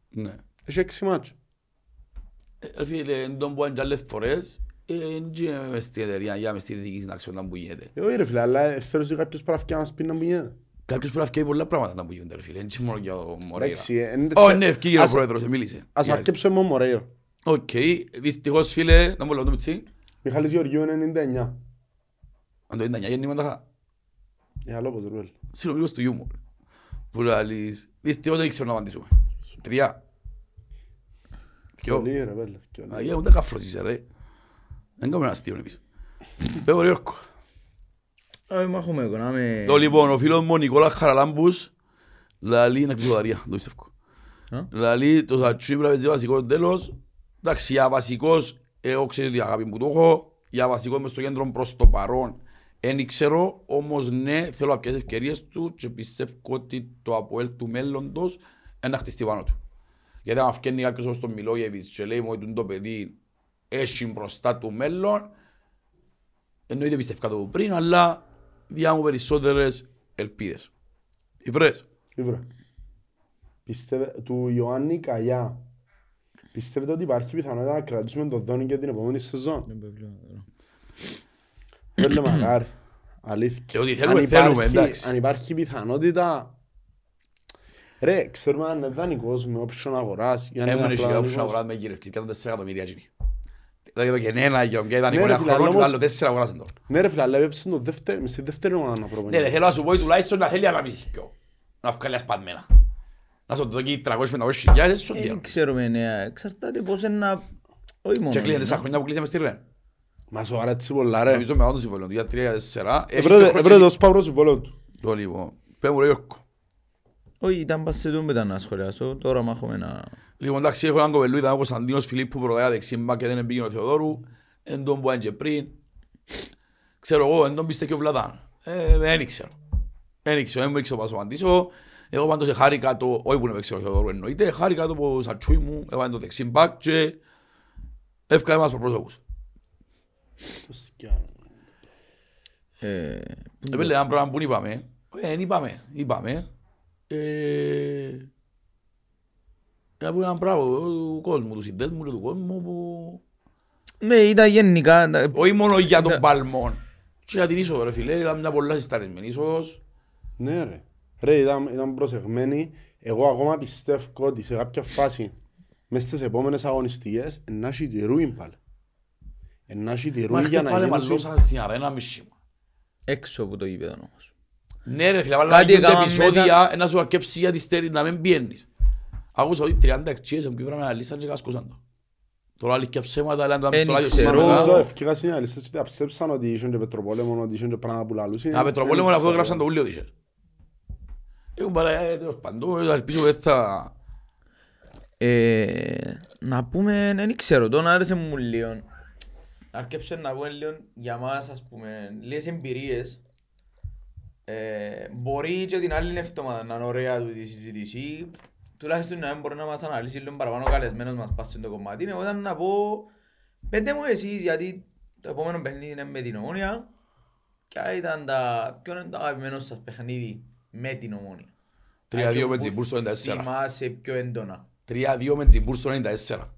Ναι. Έχει έξι μάτς. Ε, Ρε φίλε, εν τον πω αν κι άλλες φορές, ε, εν γίνε μες στην εταιρεία, για μες στη διοίκηση να ξέρω να που γίνεται. Ε, όχι ρε φίλε, αλλά ε, θέλω ότι κάποιος πρέπει να φτιάχνει να σπίτι να μου γίνεται. Κάποιος πρέπει να φτιάξει πολλά πράγματα να που γίνονται ρε φίλε, έτσι μόνο για το Μορέιρα. Εντάξει, ε, εν- Ω, ναι, ευκήγε ο Ας- πρόεδρος, ε, μίλησε. Ας Για- αρκέψω με ο Μορέιρο. Οκ, δυστυχώς φίλε, να μου λέω το μιτσί, Μιχάλης Γεωργίου 99. αν το 99 γεννήματα, Ε, άλλο πως ρουέλ. συνομιλικός του γιούμορ. Που λαλείς, δυστυχώς δεν ξέρω να απαντήσουμε. Τρία. Δυο. Πολύ ρε βέλε. και όλοι. Αγία, ούτε καφρός είσαι ρε. Δεν κάνουμε ένα αστείο επίσης. Πέμπω ρε όρκο. Όχι, μάχομαι εγώ να με... Το λοιπόν, ο φίλος μου ο Νικόλας Χαραλάμπους λαλεί είναι εκδοδαρία, το πιστεύω. Α; Λαλεί το σατσούι πρέπει να παίζει βασικό τέλος. Εντάξει, για βασικός, εγώ ξέρω ότι αγάπη μου το έχω. Για βασικό μες στο κέντρο προς το παρόν. Εν ξέρω, όμως ναι, θέλω να πιάσει ευκαιρίες του και πιστεύω ότι το Αποέλ του μέλλοντος είναι να χτιστεί πάνω του. Γιατί αν φκένει κάποιος όπως τον Μιλόγεβιτς και λέει μου ότι το παιδί έχει μπροστά του μέλλον, εννοείται πιστεύω το πριν, αλλά διά μου περισσότερες ελπίδες. Υβρές. Ήβρα. Πιστεύε, του Ιωάννη Καγιά. Πιστεύετε ότι υπάρχει πιθανότητα να κρατήσουμε τον Δόνι για την επόμενη σεζόν; Δεν λέμε μακάρι. Αλήθεια. Και ότι Αν θέλουμε, θέλουμε, υπάρχει- εντάξει. Αν υπάρχει πιθανότητα... Ρε, ξέρουμε αν είναι δανεικός με option αγοράς. ή αν είναι Έμενε και απλά κάποιος δανεικός. αγοράς με γυρευτή, πιάτον 4 εκατομμύρια γίνει. Εδώ και το γενένα, για ποια ήταν Ναι, ρε, εικόνα φίλε, χρονών και αλλά το άλλο 4 αγοράσαν τώρα. Ναι ρε φίλε, αλλά έπαιξε το δεύτερο, μες στη δεύτερη ομάδα να προπονεί. Ναι ρε, θέλω να σου πω τουλάχιστον να θέλει αναμισικιό. Να βγάλει ασπασμένα. Να σου δώσει 300-500 χιλιάδες, σου Δεν διάλογο. ξέρουμε, ναι, εξαρτάται πώς είναι να... Όχι μόνο. Και κλείνει ναι. τέσσερα χρόνια που κλείσαμε στη Ρεν. Μα σοβαρά έτσι πολλά ρε. Νομίζω με αυτό το συμβόλαιο του για 3-4. Έχει Έβρε και έβρε το σπαύρο σου πολλό του. Το λοιπόν. Πες μου ρε Γιώργο. Όχι, ήταν πας σε τούμπετα να σχολιάσω, τώρα μάχομαι να... Λοιπόν, εντάξει, έχω έναν κοπελού, ήταν ο Κωνσταντίνος Φιλίππου προδέα δεξίμπα και δεν πήγαινε ο Θεοδόρου. Εν τον που και πριν. Ξέρω εγώ, εν τον πίστε και ο Βλατάν. Ε, δεν ξέρω. Δεν ξέρω, δεν μου ήξερα πώς να απαντήσω. Εγώ πάντως χάρηκα το, όχι που να παίξει ο Θεοδόρου εννοείται, χάρηκα το που σατσούι μου, έβαλε το δεξίμπακ και έφυγα μας προπρόσωπους. Ε, Επέλε ένα πράγμα που είπαμε, ε, δεν είπαμε, είπαμε. Ε, να πούμε ένα πράγμα του κόσμου, του συνδέσμου και του κόσμου που Ναι, ήταν γενικά... τα- Όχι μόνο για τον Ήταν- παλμό. Και για την είσοδο ρε φίλε, ήταν μια πολλά συσταρισμένη είσοδος. Ναι ρε. Ρε ήταν, ήταν προσεγμένη. Εγώ ακόμα πιστεύω ότι σε κάποια φάση μέσα στις επόμενες αγωνιστικές να έχει τη ρούιν πάλι. Να έχει τη Μα ρούιν για έχετε να πάλι γίνουν... μαλλώσαν στην αρένα μισή μου. Έξω από το γήπεδο όμως. Ναι ρε φίλε, αλλά Κάτι γίνονται έκαναν επεισόδια να σου αρκέψει για τη στέρη να μην πιένεις. Άκουσα ότι 30 εξίες εμπí πρέπει να λύσαν και κασκούσαν το. Τώρα άλλη και ψέματα, λένε το Εν στο ράδιο ξέρω. σήμερα. Νομίζω ευκήγα στην αλήθεια και αψέψαν ότι είχαν και πετροπόλεμο, ότι είχαν και πράγματα που λαλούσαν. Α, Πετροπόλεμο Δεν αυτό ξέρω. γράψαν το ούλιο της. Έχουν παρά, ε, τέλος πάντων, ελπίζω ότι θα... Ε, να πούμε, δεν ξέρω, τον άρεσε μου λίγο. Αρκέψε να πούμε λίγο για μας, ας πούμε, λίγες εμπειρίες. Ε, μπορεί και την άλλη εβδομάδα να είναι ωραία του τη συζήτηση. Τουλάχιστον να μην μπορεί να μας αναλύσει λίγο παραπάνω ο καλεσμένος μας πας στο κομμάτι. Εγώ ήταν να πω, πέντε μου εσείς, γιατί το επόμενο παιχνίδι είναι με την Ομόνια. Ποια ήταν τα, ποιο είναι το αγαπημένο σας παιχνίδι με την Ομόνια; 3-2 Που με Τζιμπούρ στο 94. Θυμάσαι πιο έντονα. 3-2 με Τζιμπούρ στο 94.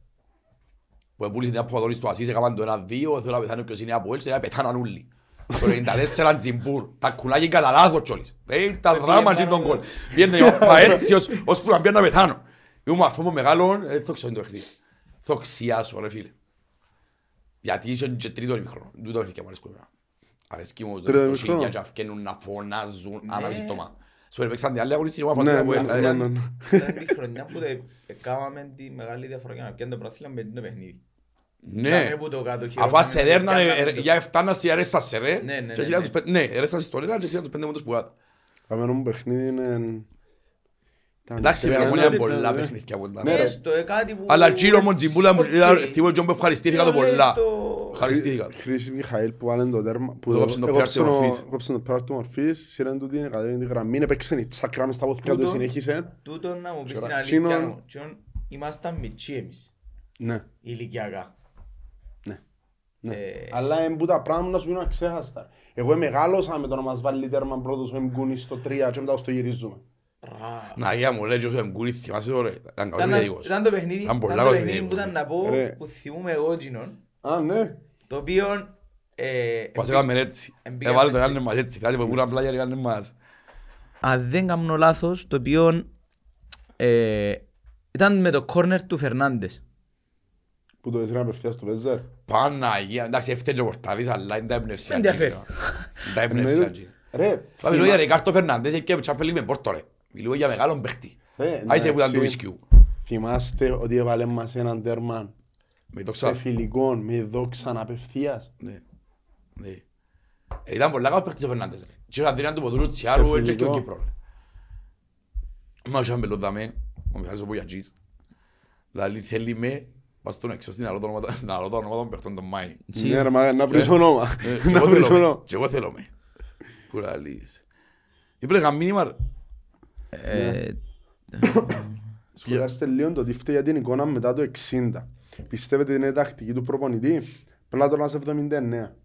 Που επούλησε την Αποδόνη στο Ασίς, έκαναν το 1-2, θέλω να πεθάνω ποιος είναι από έλτσε, να πεθάναν όλοι. Το 94 Τζιμπούρ, τα κουλάγια κατά λάθος κιόλις. Ε, τα δράμα και τον κόλ. Πιένε ο Παέτσιος, ώσπου να πιένει να πεθάνω. Ήμουν αυτό μου μεγάλο, δεν το ξέρω το παιχνίδι. Το ξιάσω ρε φίλε. Γιατί είσαι και τρίτο ημιχρόνο. Τούτο παιχνίδι μου αρέσκει εμένα. Αρέσκει μου Τρίτο το ημιχρόνο. χίλια και να φκαίνουν να φωνάζουν ανά μισή Ναι. εβδομάδα. Σου έπαιξαν την άλλη αγωνιστή, εγώ Ναι, αφού ναι, ναι, ναι, ναι. Ήταν τη χρονιά που τε- έκαναμε τη μεγάλη διαφορά για να πιάνε το πράθυλα με το παιχνίδι. Ναι. Κάμε που το κάτω Αφού ας σε δέρνανε πιάνναμε ε, το- για εφτάνα σε αρέσα σε ρε. Ναι, ναι, Και ναι, σειρά ναι. τους πεν- Ναι, αρέσα στον ένα και σειρά τους πέντε μόντες που κάτω. Καμένο μου παιχνίδι είναι... ήταν Εντάξει, τρία- με είναι είναι ναι, πολλά ναι. παιχνίδια που ήταν. Ναι, ρε. Έστω, ε, κάτι που... Αλλά τσίρο μου τζιμπούλα μου, Οκ. ήταν θυμό και μου ευχαριστήθηκα το Ναι, πολλά. έστω. Ευχαριστήθηκα. Χρήση Μιχαήλ που βάλε το τέρμα που Το κόψε το έκοψε πέρας του ο- μορφής. κόψε το πέρας του μορφής, σύρεν του την κατέβαινε τη γραμμή, έπαιξε η τσάκρα μες στα πόθηκα του, Τούτο- συνέχισε. Τούτο να μου πεις την Τώρα, αλήθεια τσίνον- μου. Τσιόν, Ήμασταν μητσί εμείς, Ναι, ηλικιακά. Ναι. ναι. Ε, Αλλά είναι που τα πράγματα να σου γίνουν αξέχαστα. Εγώ μεγάλωσα με το να μας βάλει τέρμα πρώτος ο Εμγκούνης στο 3 και μετά το γυρίζουμε. Να, για μου λέει και ο Θεμπκούρη, θυμάσαι το ρε. Ήταν Ήταν καλό να- διαδικός. Ήταν το παιχνίδι, Ήταν ήταν πολλά το καλό παιχνίδι που διαδικός. ήταν να πω, Ρε. που θυμούμαι εγώ εκείνον, Α, ναι. το οποίο... ε, Μας έκαμε έτσι. εμπήκαμε Έβαλε το στη- έκανε μας έτσι. Κάτι που πούρα απλά για να έκανε μας. αν δεν κάνω λάθος, το οποίο ε, ήταν με το corner του Φερνάντες. Που το έσυρα απευθείας του Βέζερ. Παναγία. Εντάξει, έφταιγε και ο Πορτάλης, αλλά είναι τα εμπνευσιά. Δεν ενδιαφέρει. εκείνα. Τα εμπνευσιά. Εννοείται- εκείνα. Ρε, Μα μιλώ για Ρικάρτο Φερνάντες και Τσάπελη με Πόρτο ρε. Μιλώ για μεγάλον παίχτη. Ρε, Άισε που ήταν του εντάξει. Ισκιού. θυμάστε ότι έβαλε μας έναν τέρμα Με το σε ξα... φιλικό με δόξαν απευθείας. Ναι. Ναι. Ε, Ήταν πολλά καλός παίχτης ο Φερνάντες ρε. Και ήταν δύναμη του Ποτρούτσι, άρου έτσι και ο φιλικό. Κύπρος ρε. Μα ο Σάμπελο δάμε, ο Μιχάλης ο Πογιατζής. Δηλαδή θέλει με, πας στον έξω στην άλλο το όνομα- στην άλλο το όνομα των παιχτών των Μάη. Ναι ρε, μα να βρεις Ε, όνομα. Ε, και Να εγώ βρεις θέλω με. όνομα. Και εγώ θέλω με. Που λαλείς. Ήπρεπε μήνυμα ρε. Ε, Σχολιάστε λίγο το τι φταίει για την εικόνα μετά το 60. Πιστεύετε είναι τακτική του προπονητή; Πλάτωνας 79.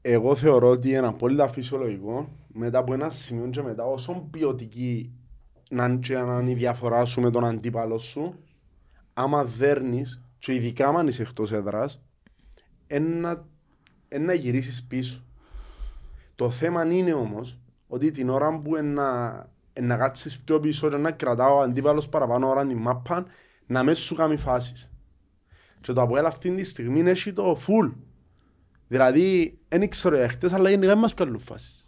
Εγώ θεωρώ ότι είναι απόλυτα φυσιολογικό μετά από ένα σημείο και μετά όσο ποιοτική να είναι και να είναι η διαφορά σου με τον αντίπαλο σου άμα δέρνεις και ειδικά άμα είσαι εκτός έδρας ένα, ένα γυρίσεις πίσω. Το θέμα είναι όμως ότι την ώρα που να, να κάτσεις πιο πίσω και να κρατάω ο αντίπαλος παραπάνω ώρα την μάπα να μέσα σου κάνει φάσεις. Και το Αποέλ αυτή τη στιγμή έχει το full. Δηλαδή, δεν ξέρω για χτες, αλλά γενικά δεν μας κάνουν φάσεις.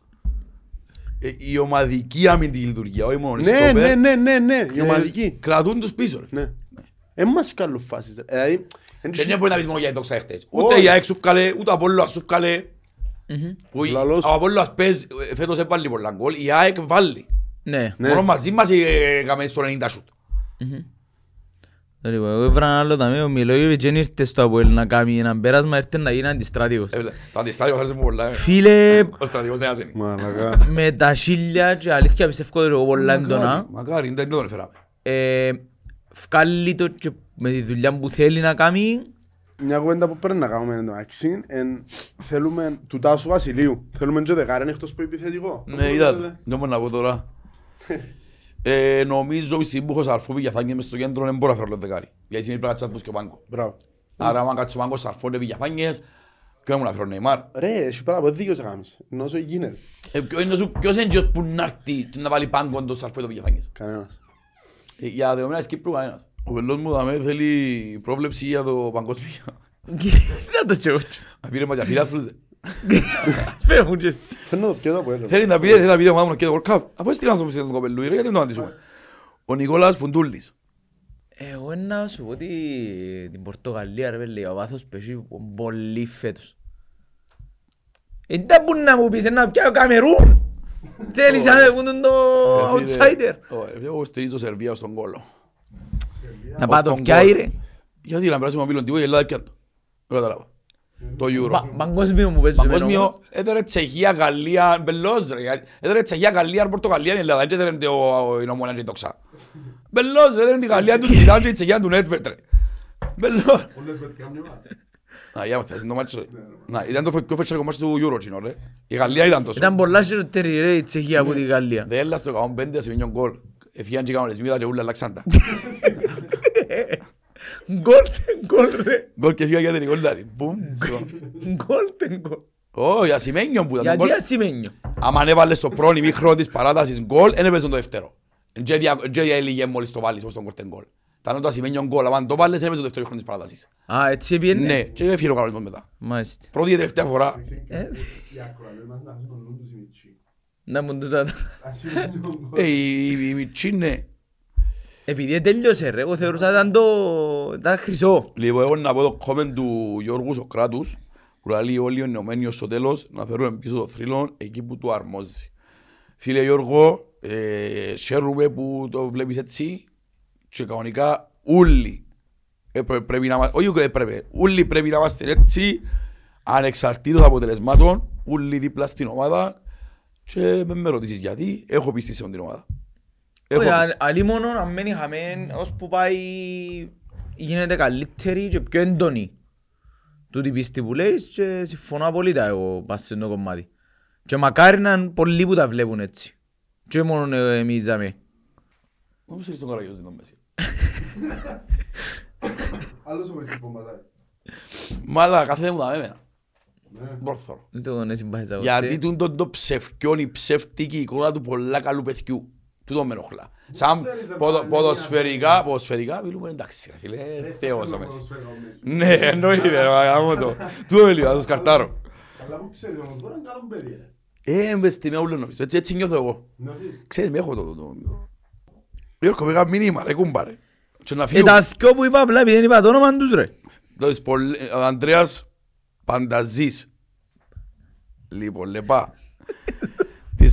Ε, Η ομαδική αμυντική λειτουργία, όχι μόνο οι Ναι, στόπερ, ναι, ναι, ναι, ναι, η ε, ομαδική. Κρατούν τους πίσω ρε. Ναι. Δεν μας κάνουν φάσεις. Δηλαδή, εν Και δεν μπορεί να πεις μόνο για το ξέχτες. Όχι. Ούτε η ΑΕΚ σου βγάλε, ούτε ο Απόλλωας σου βγάλε. Που η- Λαλός. Ο Απόλλωας παίζει, ε, φέτος έβαλε πολλά γκολ, η ΑΕΚ βάλει. Ναι. Ναι. Μόνο μαζί μας ε, έκαμε στο 90 σούτ. Λοιπόν, εγώ έβρα ένα άλλο ταμείο, ο Μιλόγεβιτς δεν ήρθε στο Αποέλ να κάνει ένα πέρασμα, ήρθε να γίνει αντιστράτηγος. Ε, Το αντιστάδιο χάρισε μου πολλά. ε. Φίλε, Ο στρατηγός ένας είναι. Μαλακά. με τα χίλια και αλήθεια πιστεύω ότι εγώ πολλά έντονα, Μακάρι, δεν τον έφεραμε. ε, βγάλει το και με τη δουλειά που θέλει να κάνει, Μια κουβέντα που πρέπει να κάνουμε εντάξει, εν, θέλουμε του Τάσου Βασιλείου. Θέλουμε και δεκάρεν εκτός που επιθετικό. Ναι, είδατε. Δεν μπορώ να πω τώρα. Ε, Νομίζω ότι που έχω σαρφούβι για φάνηκε μες στο κέντρο δεν μπορώ να φέρω το δεκάρι. Γιατί σημαίνει πρέπει να κάτσω και ο πάγκο. Μπράβο. Άρα άμα κάτσω πάγκος σαρφώνε για φάνηκες και δεν μου να φέρω Νεϊμάρ. Ρε, έχει πράγμα που δίκαιος να κάνεις. Ενώ όσο γίνεται. Ε, ποιο είναι σου- Ποιος είναι ο που να έρθει και να βάλει πάγκο το σαρφό για φάνηκες. Κανένας. Ε, Για δεδομένα της Κύπρου κανένας. Ο πελός μου δαμέ θέλει πρόβλεψη για το παγκόσμιο. δεν το τσεγώ. Να πήρε μας για φιλάθλους. Δε. Φέρε μου και εσύ. Φέρνω το πιέτο από έλο. Θέλει να πει, θέλει να πει ομάδα μου και το World Cup. Αφού έστειλα να σου τον κοπελού, ρε, γιατί δεν το αντίσουμε. Ο Νικόλας Φουντούλης. Εγώ να σου πω ότι την Πορτογαλία ρε πέλε, ο βάθος πέσει πολύ φέτος. Δεν μπορεί να μου πεις να πιάω Καμερούν. Θέλεις να με πούν το Ρε, φίλε, outsider. ωραία, Εγώ στηρίζω Σερβία στον κόλο. Να πάω το στον πιάει γκολ. ρε. Γιατί να περάσουμε μαπίλον τύπο η Ελλάδα πιάτο. Δεν καταλάβα. Το Euro. Πα- Παγκόσμιο μου παίζουμε Παγκόσμιο, όμως. έδωρε Τσεχία, Γαλλία, μπελός ρε. Έδωρε Τσεχία, Γαλλία, Πορτογαλία, η Ελλάδα. Δεν έδωρε το- η Ομόνια και η Τοξά. Μπελός ρε, έδωρε τη Γαλλία τους Ζιντάν και η Τσεχία του Νέτβετ ρε. Μπελός. Να, για μου θες, είναι το μάτσο, ρε. Να, ήταν το πιο φετσαρικό μάτσο του Euro, κοινό, ρε. Η Γαλλία ήταν τόσο. Ήταν πολλά χειρότερη ρε η Τσεχία από τη Γαλλία. Δεν έλα στο 105 σε μήνυον γκολ. Εφιάν και κάνουν εσμίδα και ούλα αλλάξαν τα. Golden goal ρε. Γκολ και φύγα για την γκολ, δηλαδή. Μπουμ. Golden goal. Ω, για σημαίνιο που ήταν το Γιατί γκολ. ασημένιο; Άμα ανέβαλε στο πρώτο ημίχρονο της παράτασης γκολ, δεν έπαιζε το δεύτερο. Και δια- Και έλυγε μόλις το βάλεις όπως τον κορτέν γκολ. Ήταν το ασημένιο γκολ, άμα το βάλεις, δεν έπαιζε το δεύτερο ημίχρονο της παράτασης. Α, έτσι πήγαινε. Ναι, και έφυγε ο κανονισμός μετά. Μάλιστα. Πρώτη και τελευταία φορά. Ε, Οι ακροατές μας να έχουν τον νου τους οι μητσί. Να μου το τα- Ας είναι τον γκολ. Ε, η- η η Μιτσί, ναι. Επειδή τέλειωσε ρε, εγώ θεωρούσα ήταν το... ήταν χρυσό. Λοιπόν, εγώ να πω το comment του Γιώργου Σοκράτους, που λέει όλοι οι ενωμένοι ως στο τέλος να φέρουμε πίσω το θρύλο εκεί που του αρμόζει. Φίλε Γιώργο, ε, χαίρομαι που το βλέπεις έτσι και κανονικά όλοι έπρεπε- πρέπει να είμαστε, όχι έπρεπε, όλοι πρέπει να είμαστε έτσι ανεξαρτήτως αποτελεσμάτων, όλοι δίπλα στην ομάδα και με με ρωτήσεις γιατί, έχω πίστη σε την ομάδα. Έχω Όχι, πίστη. α- Αλλή μόνο να μένει χαμέν, ώσπου πάει γίνεται καλύτερη και πιο έντονη. Τούτη πίστη που λέεις και συμφωνώ απολύτως εγώ πας σε το κομμάτι. Και μακάρι να είναι πολλοί που τα βλέπουν έτσι. Και μόνο ε, εμείς δάμε. Όπως ήρθε τον Καραγιώζη τον Μέση; Άλλος ο Μεσής πομπατάει. Μάλα κάθε μου τα μέμενα. Ναι. Μπορθώ. Δεν το ναι συμπάθησα Γιατί ποτέ. τούν τον το ψευκιόν, η ψεύτικη εικόνα του πολλά καλού παιδιού. Του το με ενοχλά. Σαν ξέρεις, ρε, ποδο- πάλι, ποδοσφαιρικά, μια- ποδοσφαιρικά μιλούμε εντάξει ρε φίλε, Ρε, ε, θεός ο θέλω Μέση. ποδοσφαίρο ο Μέση. Ναι, εννοείται ρε, γάμο το. Του με λίγο, θα το σκαρτάρω. Αλλά που ξέρεις όμως, τώρα είναι καλό παιδί. ρε. Ε, μες στη με ούλο νομίζω, έτσι, έτσι νιώθω εγώ. Νιώθεις; Ξέρεις, με έχω το... το- το- Γιώργο, πήγα μήνυμα ρε κουμπάρε. Και να Ε, φύγουμε. τα δυο που είπα απλά επειδή δεν είπα το όνομα τους ρε. Δηλαδή, πολλ- ο Ανδρέας Πανταζής. Λοιπόν, λεπά.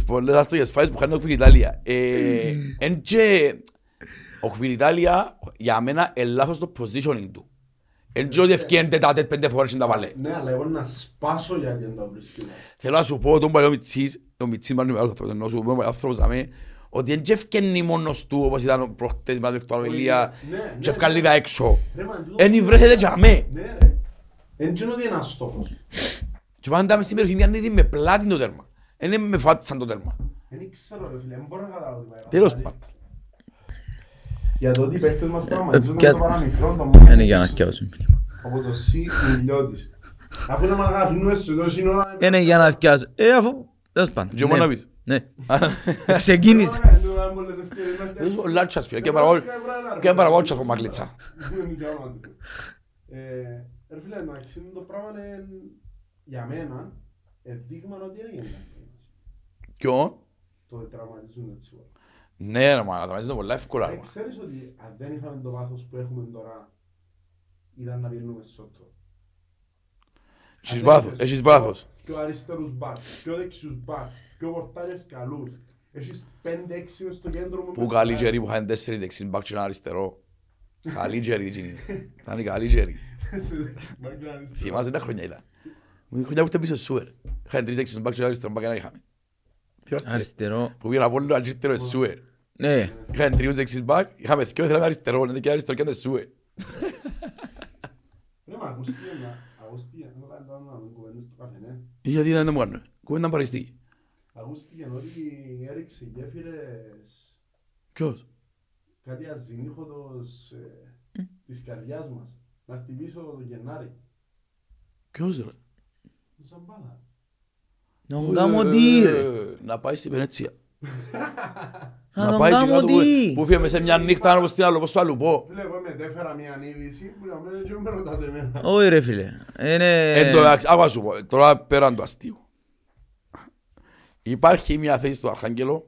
Τις πολλές άστογες φάσεις που κάνει ο Κβιλιτάλια. Ε, Εν και ο Κβιλιτάλια για μένα είναι λάθος το positioning του. Εν και ότι ευκένται τα τέτ πέντε φορές και τα βάλε. Ναι, αλλά εγώ να σπάσω γιατί δεν τα βρίσκει. Θέλω να σου πω τον παλιό Μιτσής, ο Μιτσής μάλλον είναι μεγάλος άνθρωπος, ενώ σου πω ο άνθρωπος αμέ, ότι δεν και ευκαινεί μόνος του όπως ήταν προχτές με το Ηλία Ναι, ναι, και ευκάλλει τα έξω. Ρε, μα, τούτο- Εν βρέθεται και αμέ. Ναι ρε. Εν τζίνο ότι είναι ένας στόχος. Και πάντα μες στην περιοχή μοιάζει ήδη με πλάτη το τέρμα. Δεν είναι με φάτσαν το τέρμα. Δεν ξέρω ρε φίλε, δεν μπορώ να καταλάβω τι πάει. Τέλος Δηλαδή, πάντων. Για το ότι οι παίχτες μας τραυματίζονται ποια- με το παραμικρό, το Είναι μόνο για να ίσως θυκιάσουν. Από το C Μιλιώτης. Αφού είναι μαλακά, αφήνουμε σου τόση ώρα... Είναι για να θυκιάσουν. Ε, αφού... Τέλος πάντων. Και μόνο Ναι. να πεις. Ναι. Ξεκίνησε. Ο Λάτσας φίλε, και παραγώ- και παραγώ τσας από μαγλίτσα. Ε, Ρε φίλε, εντάξει, το πράγμα είναι για μένα ε, δείγμα ότι είναι γενικά. Ποιον; Το ότι τραυματίζουν έτσι. όλα. Ναι ρε μα, θα είναι πολλά εύκολα ρε Ε, μα. Ξέρεις ότι αν δεν είχαμε το βάθος που έχουμε τώρα ήταν να πίνουμε σότο. Έχεις βάθος, έχεις βάθος. Πιο αριστερούς μπακ, πιο δεξιούς μπακ, πιο πορτάρες καλούς. Έχεις πέντε-έξι μες στο κέντρο μου. Που καλή τζερί που είχαν τέσσερις δεξίς μπακ και ένα αριστερό. Καλή τζερί εκείνη. Ήταν η καλή τζερί. Θυμάσαι τα χρόνια ήταν. Μου η χρονιά που ήταν πίσω σου ρε. Είχαν τρεις δεξίς μπακ και ένα αριστερό μπακ και ένα είχαμε. Θυμάστε, Αριστερό. Που πήγαν από όλο αριστερό εσούε. Ναι. Είχαν τρίους δεξίς μπακ, είχαμε δυο, θέλαμε αριστερό, είναι και αριστερό και ένα εσούε. Ρε μα ακούστηκε να, ακούστηκε, όταν ήταν να μην κουβέντες στο καφενέ, Γιατί δεν μου κάνουν. Κουβέντα παριστή. ακούστηκε ότι έριξε γέφυρες Ποιος; κάτι αζυνήχωτος ε, της καρδιάς μας. Να χτυπήσω το Γενάρη. Ποιος ρε; Ζαμπάλα. Να τον κάνω τι ρε. Ε, Να πάει στη Βενέτσια. Να Να τον πάει και κάνω κάτω που- τι. που φύγαμε σε μια νύχτα όπως τι άλλο, πώς το άλλο πω. Φίλε, εγώ μετέφερα μια είδηση που για μένα και με ρωτάτε εμένα. Όχι ρε φίλε. Είναι... Εν τω μεταξύ, άκουα σου πω, τώρα πέραν του αστείου. Υπάρχει μια θέση στο Αρχάγγελο,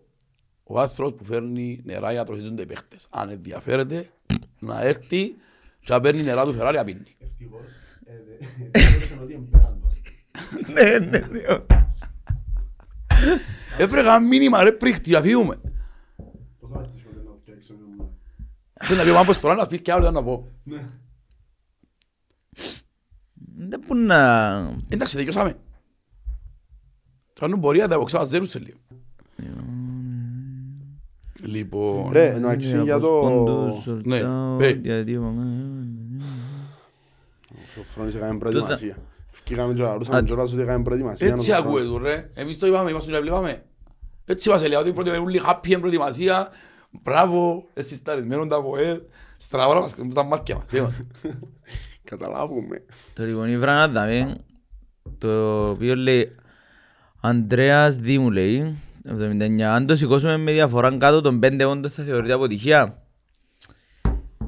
ο άνθρωπος που φέρνει νερά για να τροφίζονται οι παίχτες. Αν ενδιαφέρεται, να έρθει και να παίρνει νερά του Φεράρι να πίνει. Ευτυχώς. ε, δε- Ευτυχώς ότι είναι πέραν του αστείου. Ναι, ναι, ναι. Έφρεγα μήνυμα ρε πρίχτη, να φύγουμε. Πώς θα στήσουμε να φτιάξουμε ένα- Πρέπει να πει ο Μάμπος τώρα να πει και άλλο να πω. Ναι. Δεν μπορεί να... Εντάξει, τελειώσαμε. Τώρα νου μπορεί να τα αποξάω ζέρους σε λίγο. Λοιπόν... Ρε, εντάξει για το... Ναι, πέ. Ο Φρόνης έκαμε προετοιμασία. Φκήκαμε και λαρούσαμε Άντε. κιόλας ότι έκαμε προετοιμασία. Έτσι να το ακούε κάνουμε. του ρε. Εμείς το είπαμε, είμαστε το βλέπαμε. Έτσι μας έλεγα ότι πρώτη ούλοι happy εν προετοιμασία. Μπράβο, εσύ σταρισμένο τα ΠΟΕ. Στραβάρα μας, στα μάτια μας. τι είμαστε. Καταλάβουμε. Το λοιπόν η Βράνα δάμε, το οποίο λέει Ανδρέας Δήμου λέει 79. Αν το σηκώσουμε με διαφορά κάτω των 5 όντως θα θεωρείται αποτυχία.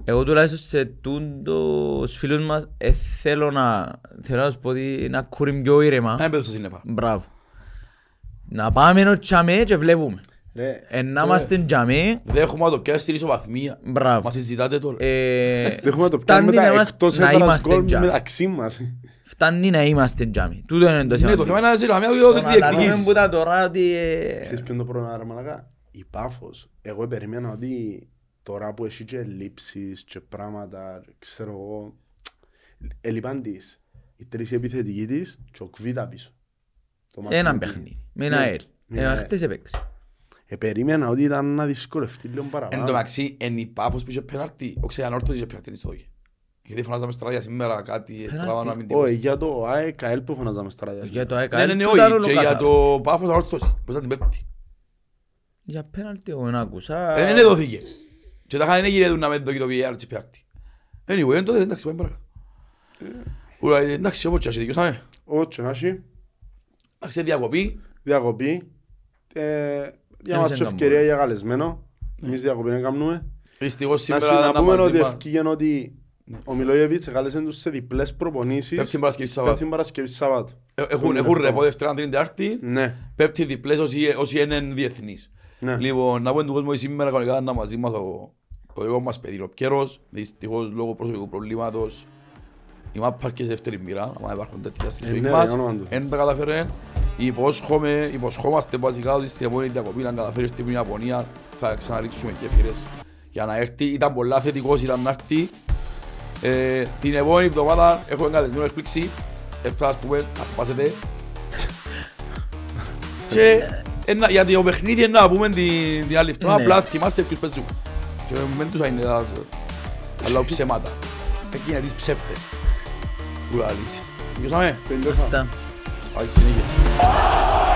Εγώ τουλάχιστον σε τούντος φίλους μας ε, θέλω να θέλω να σου πω ότι να κούρει πιο Να ήρεμα. έμπαιδω στα σύννεφα. Μπράβο. Να πάμε ενώ τσάμε και βλέπουμε. Ρε, Ε, να είμαστε τσάμε, Δέχομαι να το πιάσει στην ισοβαθμία. μπράβο. Μας συζητάτε τώρα. Ε, δεν έχουμε να το φτάνει πιάνουμε να τα είμαστε- εκτός να έδρας είμαστε γκολ τζάμι. μεταξύ μας. Φτάνει να είμαστε τζάμι. Τούτο είναι το Ναι, το σημαντικό. θέμα είναι να ζητάμε ότι Το να λαλούμε διεκδικήσεις. που τα τώρα ότι... ε, Ξέρεις ποιο είναι το πρόβλημα ρε μαλακά. Η Πάφος. Εγώ περίμενα ότι τώρα που έχει και λήψεις και πράγματα, ξέρω εγώ, ελείπαν της οι τρεις επιθετικοί της και ο Κβίτα πίσω. Το Έναν Μαρτινίδη. παιχνίδι. Με ένα Ναι, αέρ. με Ε, ένα χτες έπαιξε. Ε, περίμενα ότι ήταν να δυσκολευτεί λίγο Εν τω παραπάνω. μεταξύ, εν η Πάφος που είχε πέναρτη, ο Ξεανόρτος είχε πέναρτη της δόκη. Γιατί φωνάζαμε στράγια σήμερα κάτι, Πέναλτι. τράβαμε να μην Όχι, τίποτα. για το ΑΕΚΑΕΛ που φωνάζαμε στα ράδια. Για το Ναι, ΑΕΚΑ. ναι, ναι, που ήταν όχι. όλο Και για καθαρό. το Πάφος ανόρθωση. Πώς ήταν την πέμπτη; Για πέναλτι εγώ δεν άκουσα. Ε, Δεν δόθηκε. Και τα είχαν έγινε να μην δόκει το VAR της πέαρτη. Anyway, εν τότε εντάξει, πάμε παρακάτω. Ούλα, εντάξει, όπως και ας δικαιώσαμε. Όχι, να έχει. Εντάξει, διακοπή. Διακοπή. Ε, Για Εμείς μας δεν ευκαιρία κάνουμε. για καλεσμένο. Εμείς διακοπή δεν κάνουμε. Δυστυχώς Να σήμερα συναπούμε μαζί ότι μας. ευκήγεν ότι ο Μιλόγεβιτς εκάλεσε τους σε διπλές προπονήσεις Πέμπτη Παρασκευή Σαββάτου. Πέμπτη Παρασκευή Σαββάτου. Ε, Έχουν, έχουν ρεπό Δευτέρα, Τρίτη, Τετάρτη. Ναι, Πέμπτη διπλές όσοι, όσοι είναι διεθνείς. ναι. Λοιπόν, να πούμε του κόσμου ότι σήμερα κανονικά να μαζί μας ο, το δικό μας παιδί ο Πιέρος. Δυστυχώς λόγω προσωπικού προβλήματος η μάπα αρκεί σε δεύτερη μοίρα, άμα υπάρχουν τέτοια στη Ε, ζωή ναι, μας. ρε, όνομα του. Εν τα καταφέρε. Υπόσχομαι, υποσχόμαστε βασικά ότι στην επόμενη διακοπή να καταφέρει στην Ιαπωνία θα ξαναρίξουμε γέφυρες για να έρθει. Ήταν πολλά θετικός, ήταν να έρθει. Ε, την επόμενη εβδομάδα έχω εγκατεσμένο έκπληξη. Έφτασα ας πούμε, να σπάσετε. Και ένα, γιατί το παιχνίδι είναι να πούμε την, την άλλη εβδομάδα, Ναι. απλά θυμάστε ποιους παίζουν. Και μην τους είναι τα αλλά ψέματα. Εκεί είναι τις ψεύτες. Που λαλείς. Γιώσαμε, Πεντέφα. Αυτά. πάει συνέχεια.